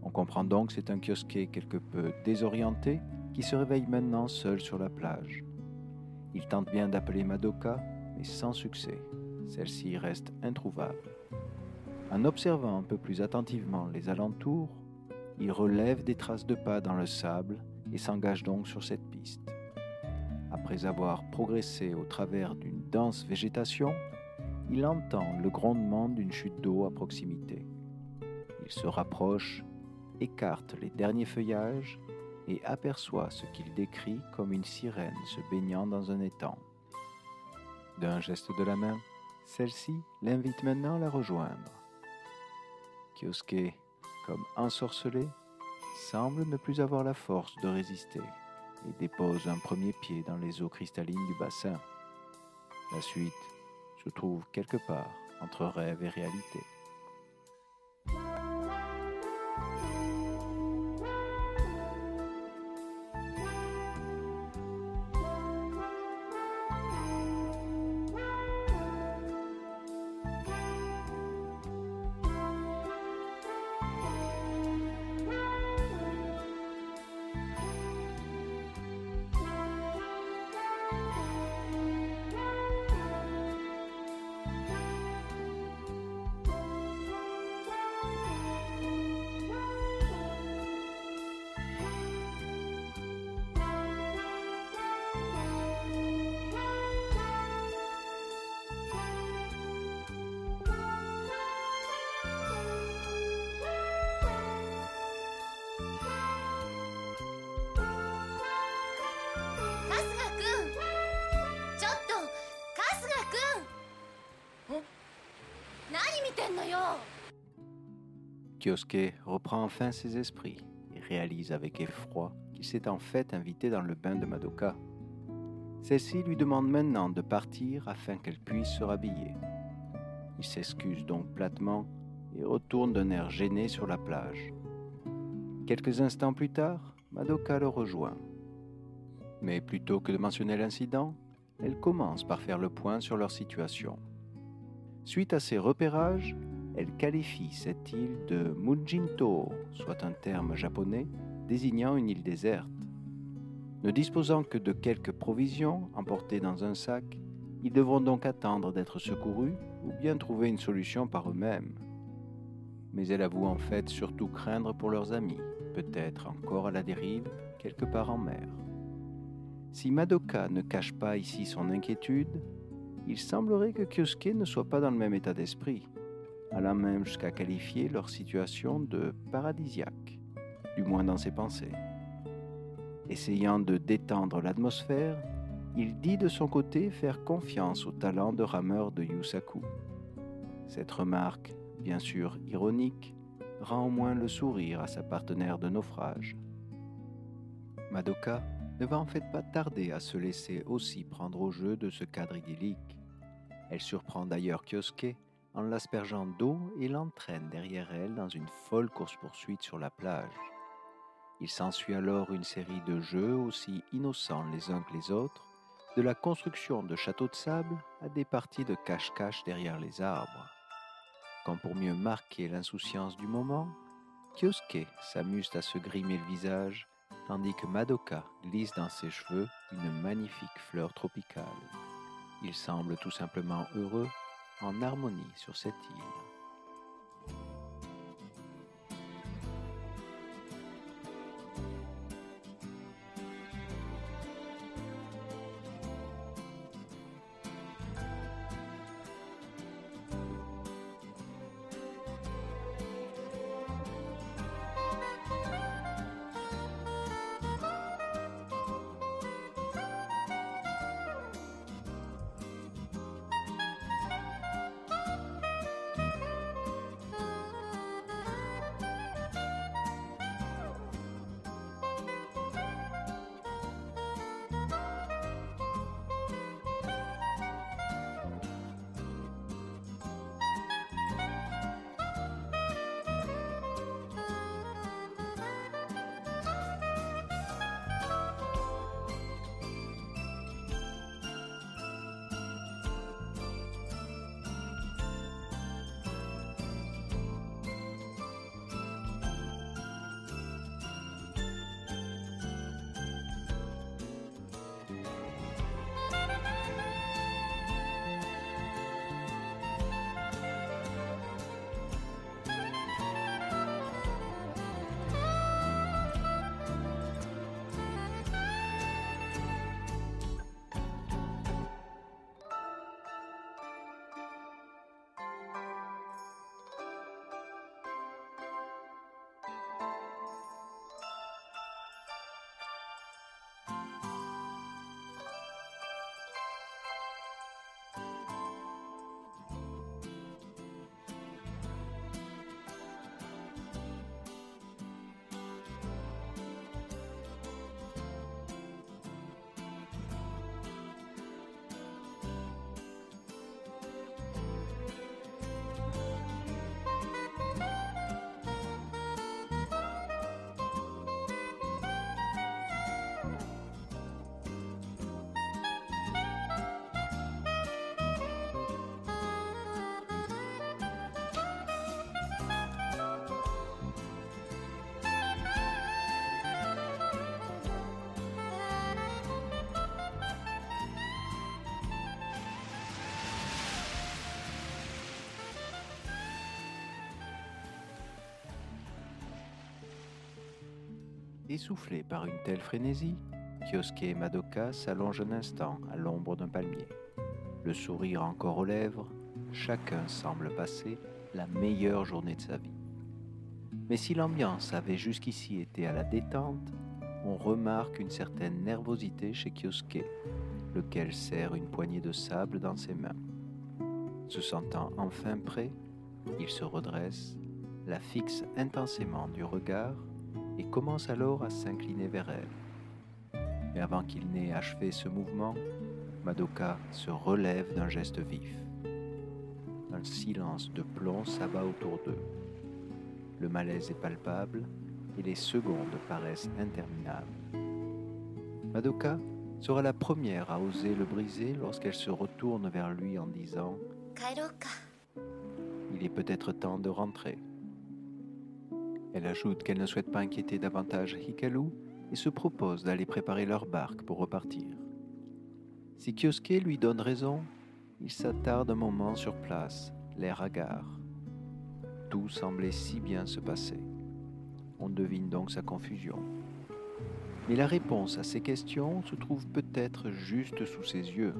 On comprend donc que c'est un kiosquet quelque peu désorienté qui se réveille maintenant seul sur la plage. Il tente bien d'appeler Madoka, mais sans succès. Celle-ci reste introuvable. En observant un peu plus attentivement les alentours, il relève des traces de pas dans le sable et s'engage donc sur cette piste. Après avoir progressé au travers d'une dense végétation, il entend le grondement d'une chute d'eau à proximité. Il se rapproche, écarte les derniers feuillages et aperçoit ce qu'il décrit comme une sirène se baignant dans un étang. D'un geste de la main, celle-ci l'invite maintenant à la rejoindre. Kyosuke, comme ensorcelé, semble ne plus avoir la force de résister dépose un premier pied dans les eaux cristallines du bassin. La suite se trouve quelque part entre rêve et réalité. Kyosuke reprend enfin ses esprits et réalise avec effroi qu'il s'est en fait invité dans le bain de Madoka. Celle-ci lui demande maintenant de partir afin qu'elle puisse se rhabiller. Il s'excuse donc platement et retourne d'un air gêné sur la plage. Quelques instants plus tard, Madoka le rejoint. Mais plutôt que de mentionner l'incident, elle commence par faire le point sur leur situation. Suite à ces repérages, elle qualifie cette île de Mujinto, soit un terme japonais désignant une île déserte. Ne disposant que de quelques provisions emportées dans un sac, ils devront donc attendre d'être secourus ou bien trouver une solution par eux-mêmes. Mais elle avoue en fait surtout craindre pour leurs amis, peut-être encore à la dérive, quelque part en mer. Si Madoka ne cache pas ici son inquiétude, il semblerait que Kyosuke ne soit pas dans le même état d'esprit, allant même jusqu'à qualifier leur situation de paradisiaque, du moins dans ses pensées. Essayant de détendre l'atmosphère, il dit de son côté faire confiance au talent de rameur de Yusaku. Cette remarque, bien sûr ironique, rend au moins le sourire à sa partenaire de naufrage. Madoka ne va en fait pas tarder à se laisser aussi prendre au jeu de ce cadre idyllique. Elle surprend d'ailleurs Kyosuke en l'aspergeant d'eau et l'entraîne derrière elle dans une folle course-poursuite sur la plage. Il s'ensuit alors une série de jeux aussi innocents les uns que les autres, de la construction de châteaux de sable à des parties de cache-cache derrière les arbres. Quand pour mieux marquer l'insouciance du moment, Kyosuke s'amuse à se grimer le visage, tandis que Madoka glisse dans ses cheveux une magnifique fleur tropicale. Il semble tout simplement heureux, en harmonie sur cette île. Essoufflés par une telle frénésie, Kyosuke et Madoka s'allongent un instant à l'ombre d'un palmier. Le sourire encore aux lèvres, chacun semble passer la meilleure journée de sa vie. Mais si l'ambiance avait jusqu'ici été à la détente, on remarque une certaine nervosité chez Kyosuke, lequel serre une poignée de sable dans ses mains. Se sentant enfin prêt, il se redresse, la fixe intensément du regard et commence alors à s'incliner vers elle. Mais avant qu'il n'ait achevé ce mouvement, Madoka se relève d'un geste vif. Un silence de plomb s'abat autour d'eux. Le malaise est palpable et les secondes paraissent interminables. Madoka sera la première à oser le briser lorsqu'elle se retourne vers lui en disant ⁇ Il est peut-être temps de rentrer ⁇ elle ajoute qu'elle ne souhaite pas inquiéter davantage Hikaru et se propose d'aller préparer leur barque pour repartir. Si Kyosuke lui donne raison, il s'attarde un moment sur place, l'air hagard. Tout semblait si bien se passer. On devine donc sa confusion. Mais la réponse à ces questions se trouve peut-être juste sous ses yeux.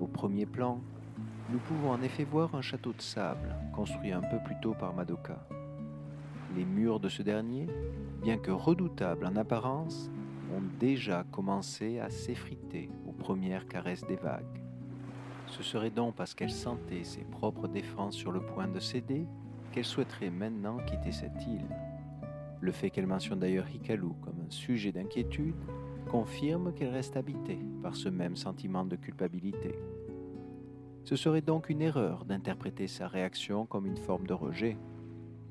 Au premier plan, nous pouvons en effet voir un château de sable construit un peu plus tôt par Madoka. Les murs de ce dernier, bien que redoutables en apparence, ont déjà commencé à s'effriter aux premières caresses des vagues. Ce serait donc parce qu'elle sentait ses propres défenses sur le point de céder qu'elle souhaiterait maintenant quitter cette île. Le fait qu'elle mentionne d'ailleurs Hikaru comme un sujet d'inquiétude confirme qu'elle reste habitée par ce même sentiment de culpabilité. Ce serait donc une erreur d'interpréter sa réaction comme une forme de rejet.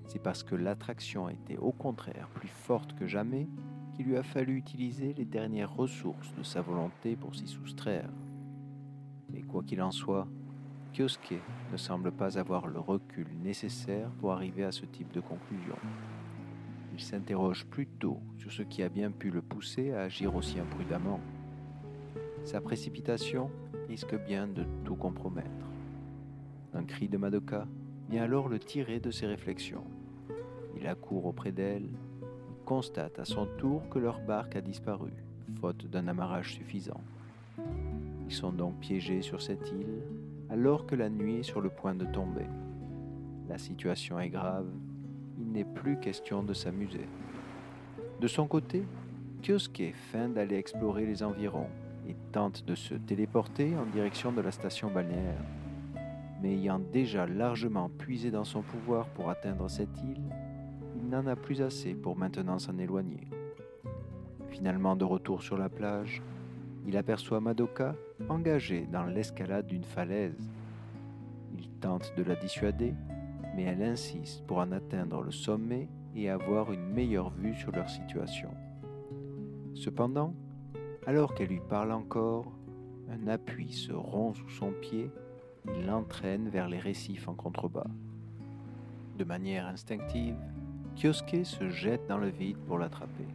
C'est parce que l'attraction était au contraire plus forte que jamais qu'il lui a fallu utiliser les dernières ressources de sa volonté pour s'y soustraire. Mais quoi qu'il en soit, Kyosuke ne semble pas avoir le recul nécessaire pour arriver à ce type de conclusion. Il s'interroge plutôt sur ce qui a bien pu le pousser à agir aussi imprudemment. Sa précipitation risque bien de tout compromettre. Un cri de Madoka vient alors le tirer de ses réflexions. Il accourt auprès d'elle, constate à son tour que leur barque a disparu, faute d'un amarrage suffisant. Ils sont donc piégés sur cette île alors que la nuit est sur le point de tomber. La situation est grave, il n'est plus question de s'amuser. De son côté, Kyosuke feint d'aller explorer les environs et tente de se téléporter en direction de la station balnéaire. Mais ayant déjà largement puisé dans son pouvoir pour atteindre cette île, il n'en a plus assez pour maintenant s'en éloigner. Finalement de retour sur la plage, il aperçoit Madoka engagée dans l'escalade d'une falaise. Il tente de la dissuader, mais elle insiste pour en atteindre le sommet et avoir une meilleure vue sur leur situation. Cependant, alors qu'elle lui parle encore, un appui se rompt sous son pied, il l'entraîne vers les récifs en contrebas. De manière instinctive, Kyosuke se jette dans le vide pour l'attraper.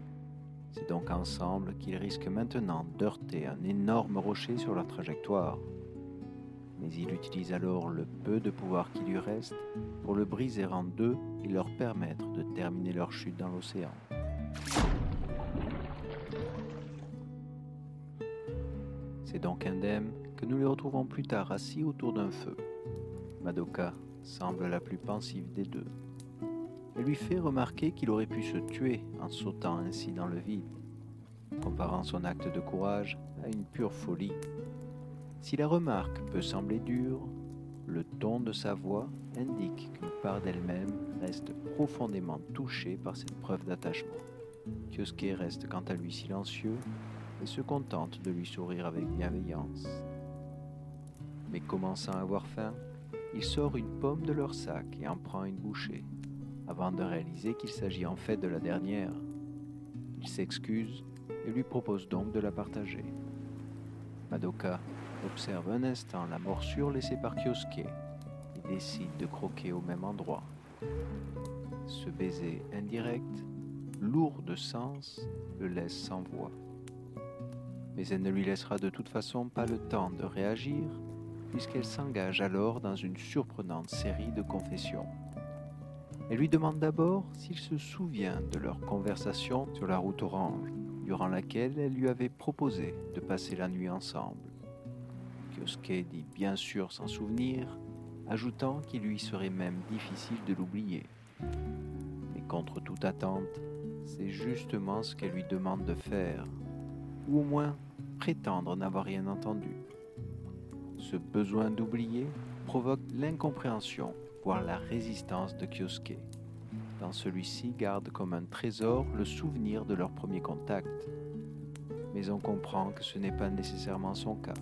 C'est donc ensemble qu'ils risquent maintenant d'heurter un énorme rocher sur leur trajectoire. Mais il utilise alors le peu de pouvoir qui lui reste pour le briser en deux et leur permettre de terminer leur chute dans l'océan. C'est donc indemne que nous les retrouvons plus tard assis autour d'un feu. Madoka semble la plus pensive des deux. Elle lui fait remarquer qu'il aurait pu se tuer en sautant ainsi dans le vide, comparant son acte de courage à une pure folie. Si la remarque peut sembler dure, le ton de sa voix indique qu'une part d'elle-même reste profondément touchée par cette preuve d'attachement. Kyosuke reste quant à lui silencieux et se contente de lui sourire avec bienveillance. Mais commençant à avoir faim, il sort une pomme de leur sac et en prend une bouchée, avant de réaliser qu'il s'agit en fait de la dernière. Il s'excuse et lui propose donc de la partager. Madoka observe un instant la morsure laissée par Kyosuke et décide de croquer au même endroit. Ce baiser indirect, lourd de sens, le laisse sans voix mais elle ne lui laissera de toute façon pas le temps de réagir, puisqu'elle s'engage alors dans une surprenante série de confessions. Elle lui demande d'abord s'il se souvient de leur conversation sur la route orange, durant laquelle elle lui avait proposé de passer la nuit ensemble. Kyosuke dit bien sûr s'en souvenir, ajoutant qu'il lui serait même difficile de l'oublier. Mais contre toute attente, c'est justement ce qu'elle lui demande de faire, ou au moins prétendre n'avoir rien entendu. Ce besoin d'oublier provoque l'incompréhension, voire la résistance de Kyosuke. Dans celui-ci garde comme un trésor le souvenir de leur premier contact. Mais on comprend que ce n'est pas nécessairement son cas.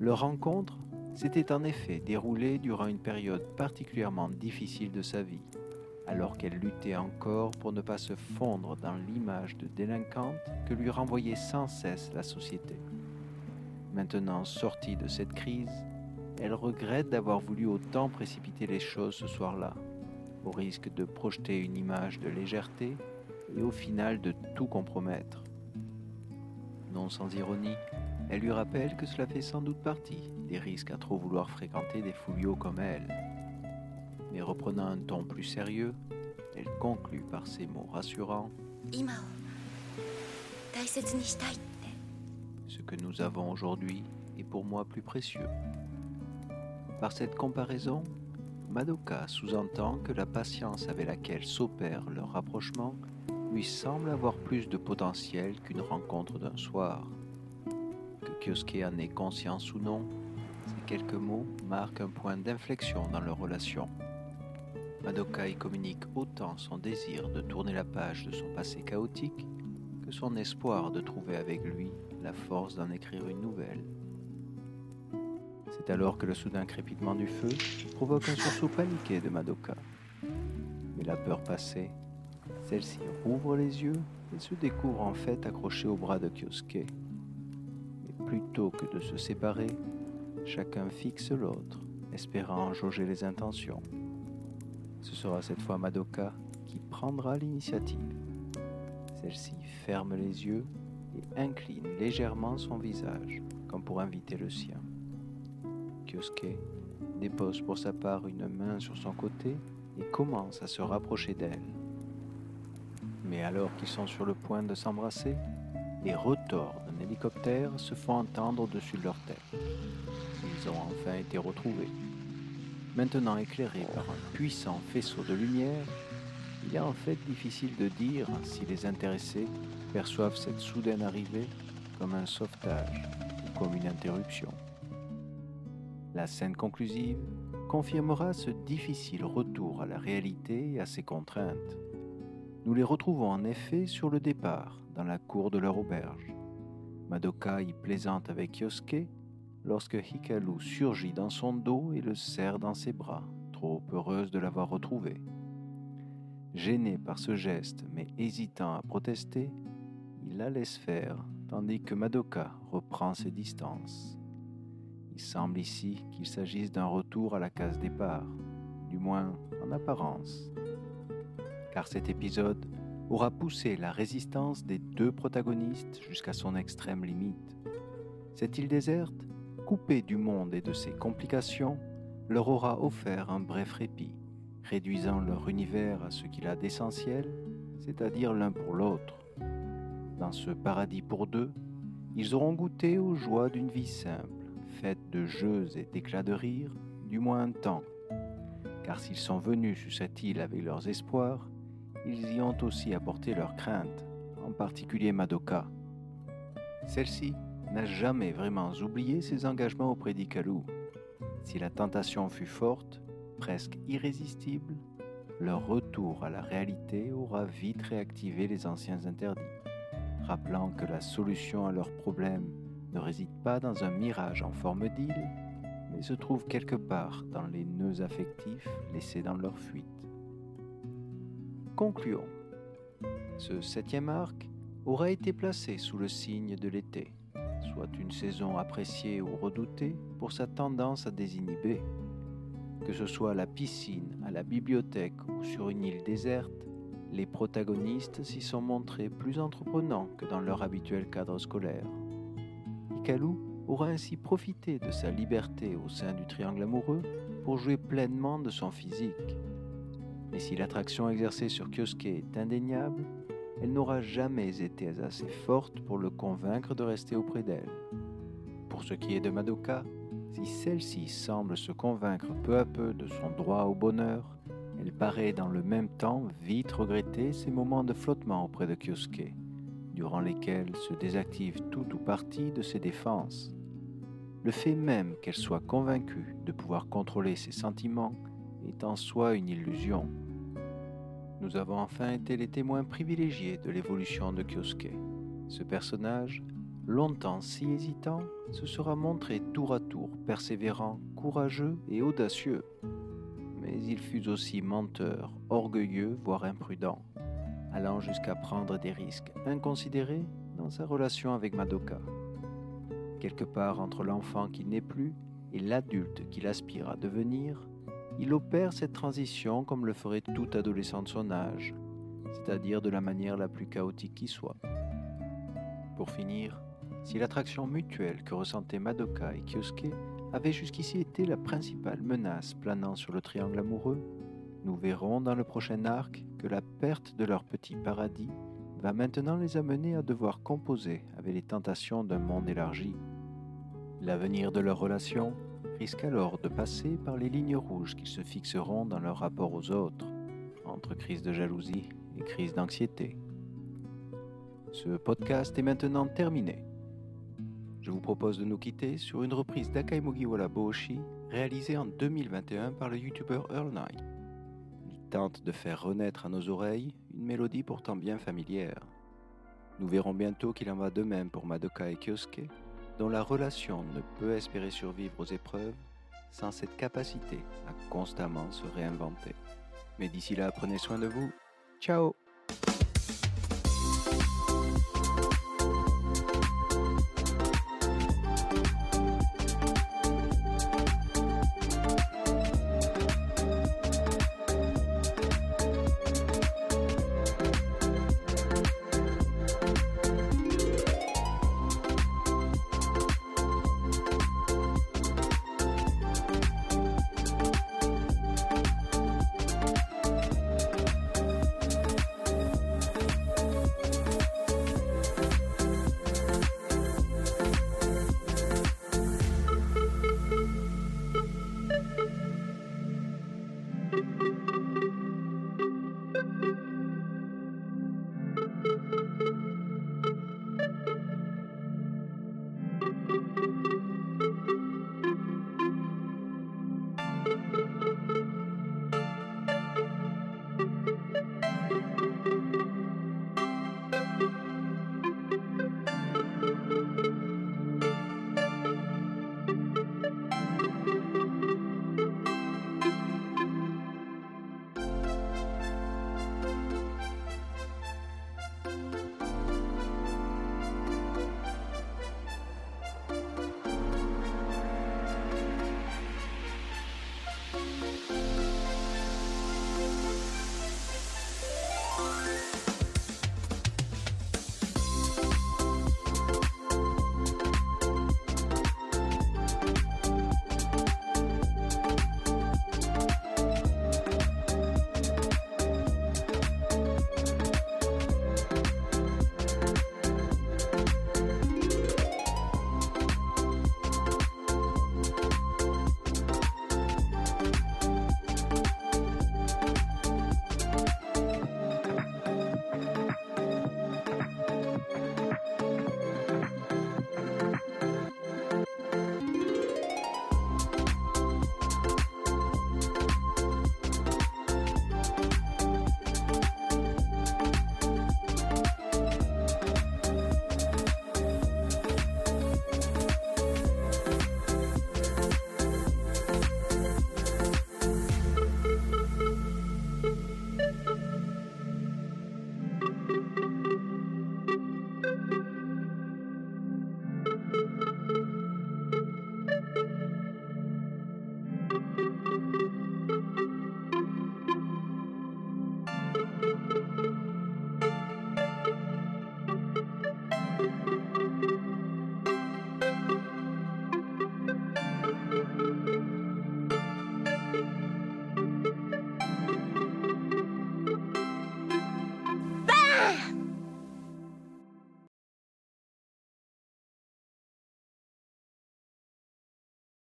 Leur rencontre s'était en effet déroulée durant une période particulièrement difficile de sa vie alors qu'elle luttait encore pour ne pas se fondre dans l'image de délinquante que lui renvoyait sans cesse la société. Maintenant sortie de cette crise, elle regrette d'avoir voulu autant précipiter les choses ce soir-là, au risque de projeter une image de légèreté et au final de tout compromettre. Non sans ironie, elle lui rappelle que cela fait sans doute partie des risques à trop vouloir fréquenter des fouillots comme elle mais reprenant un ton plus sérieux, elle conclut par ces mots rassurants Ce que nous avons aujourd'hui est pour moi plus précieux. Par cette comparaison, Madoka sous-entend que la patience avec laquelle s'opère leur rapprochement lui semble avoir plus de potentiel qu'une rencontre d'un soir. Que Kyosuke en ait conscience ou non, ces quelques mots marquent un point d'inflexion dans leur relation. Madoka y communique autant son désir de tourner la page de son passé chaotique que son espoir de trouver avec lui la force d'en écrire une nouvelle. C'est alors que le soudain crépitement du feu provoque un sursaut paniqué de Madoka. Mais la peur passée, celle-ci rouvre les yeux et se découvre en fait accrochée au bras de Kyosuke. Mais plutôt que de se séparer, chacun fixe l'autre, espérant jauger les intentions. Ce sera cette fois Madoka qui prendra l'initiative. Celle-ci ferme les yeux et incline légèrement son visage, comme pour inviter le sien. Kyosuke dépose pour sa part une main sur son côté et commence à se rapprocher d'elle. Mais alors qu'ils sont sur le point de s'embrasser, les retors d'un hélicoptère se font entendre au-dessus de leur tête. Ils ont enfin été retrouvés. Maintenant éclairés par un puissant faisceau de lumière, il est en fait difficile de dire si les intéressés perçoivent cette soudaine arrivée comme un sauvetage ou comme une interruption. La scène conclusive confirmera ce difficile retour à la réalité et à ses contraintes. Nous les retrouvons en effet sur le départ, dans la cour de leur auberge. Madoka y plaisante avec Yosuke lorsque Hikaru surgit dans son dos et le serre dans ses bras, trop heureuse de l'avoir retrouvé. Gêné par ce geste, mais hésitant à protester, il la laisse faire, tandis que Madoka reprend ses distances. Il semble ici qu'il s'agisse d'un retour à la case départ, du moins en apparence. Car cet épisode aura poussé la résistance des deux protagonistes jusqu'à son extrême limite. Cette île déserte, coupée du monde et de ses complications, leur aura offert un bref répit, réduisant leur univers à ce qu'il a d'essentiel, c'est-à-dire l'un pour l'autre. Dans ce paradis pour deux, ils auront goûté aux joies d'une vie simple, faite de jeux et d'éclats de rire, du moins un temps. Car s'ils sont venus sur cette île avec leurs espoirs, ils y ont aussi apporté leurs craintes, en particulier Madoka. Celle-ci n'a jamais vraiment oublié ses engagements auprès d'Ikalu. Si la tentation fut forte, presque irrésistible, leur retour à la réalité aura vite réactivé les anciens interdits, rappelant que la solution à leurs problèmes ne réside pas dans un mirage en forme d'île, mais se trouve quelque part dans les nœuds affectifs laissés dans leur fuite. Concluons. Ce septième arc aura été placé sous le signe de l'été, soit une saison appréciée ou redoutée pour sa tendance à désinhiber. Que ce soit à la piscine, à la bibliothèque ou sur une île déserte, les protagonistes s'y sont montrés plus entreprenants que dans leur habituel cadre scolaire. Hikaru aura ainsi profité de sa liberté au sein du triangle amoureux pour jouer pleinement de son physique. Mais si l'attraction exercée sur Kyosuke est indéniable, elle n'aura jamais été assez forte pour le convaincre de rester auprès d'elle. Pour ce qui est de Madoka, si celle-ci semble se convaincre peu à peu de son droit au bonheur, elle paraît dans le même temps vite regretter ses moments de flottement auprès de Kyosuke, durant lesquels se désactive tout ou partie de ses défenses. Le fait même qu'elle soit convaincue de pouvoir contrôler ses sentiments est en soi une illusion. Nous avons enfin été les témoins privilégiés de l'évolution de Kyosuke. Ce personnage, longtemps si hésitant, se sera montré tour à tour persévérant, courageux et audacieux. Mais il fut aussi menteur, orgueilleux, voire imprudent, allant jusqu'à prendre des risques inconsidérés dans sa relation avec Madoka. Quelque part entre l'enfant qui n'est plus et l'adulte qu'il aspire à devenir, il opère cette transition comme le ferait tout adolescent de son âge, c'est-à-dire de la manière la plus chaotique qui soit. Pour finir, si l'attraction mutuelle que ressentaient Madoka et Kyosuke avait jusqu'ici été la principale menace planant sur le triangle amoureux, nous verrons dans le prochain arc que la perte de leur petit paradis va maintenant les amener à devoir composer avec les tentations d'un monde élargi. L'avenir de leur relation risque alors de passer par les lignes rouges qui se fixeront dans leur rapport aux autres, entre crise de jalousie et crise d'anxiété. Ce podcast est maintenant terminé. Je vous propose de nous quitter sur une reprise d'Akaimogiwara Boshi réalisée en 2021 par le youtubeur Earl Knight. Tente de faire renaître à nos oreilles une mélodie pourtant bien familière. Nous verrons bientôt qu'il en va de même pour Madoka et Kyosuke, dont la relation ne peut espérer survivre aux épreuves sans cette capacité à constamment se réinventer. Mais d'ici là, prenez soin de vous. Ciao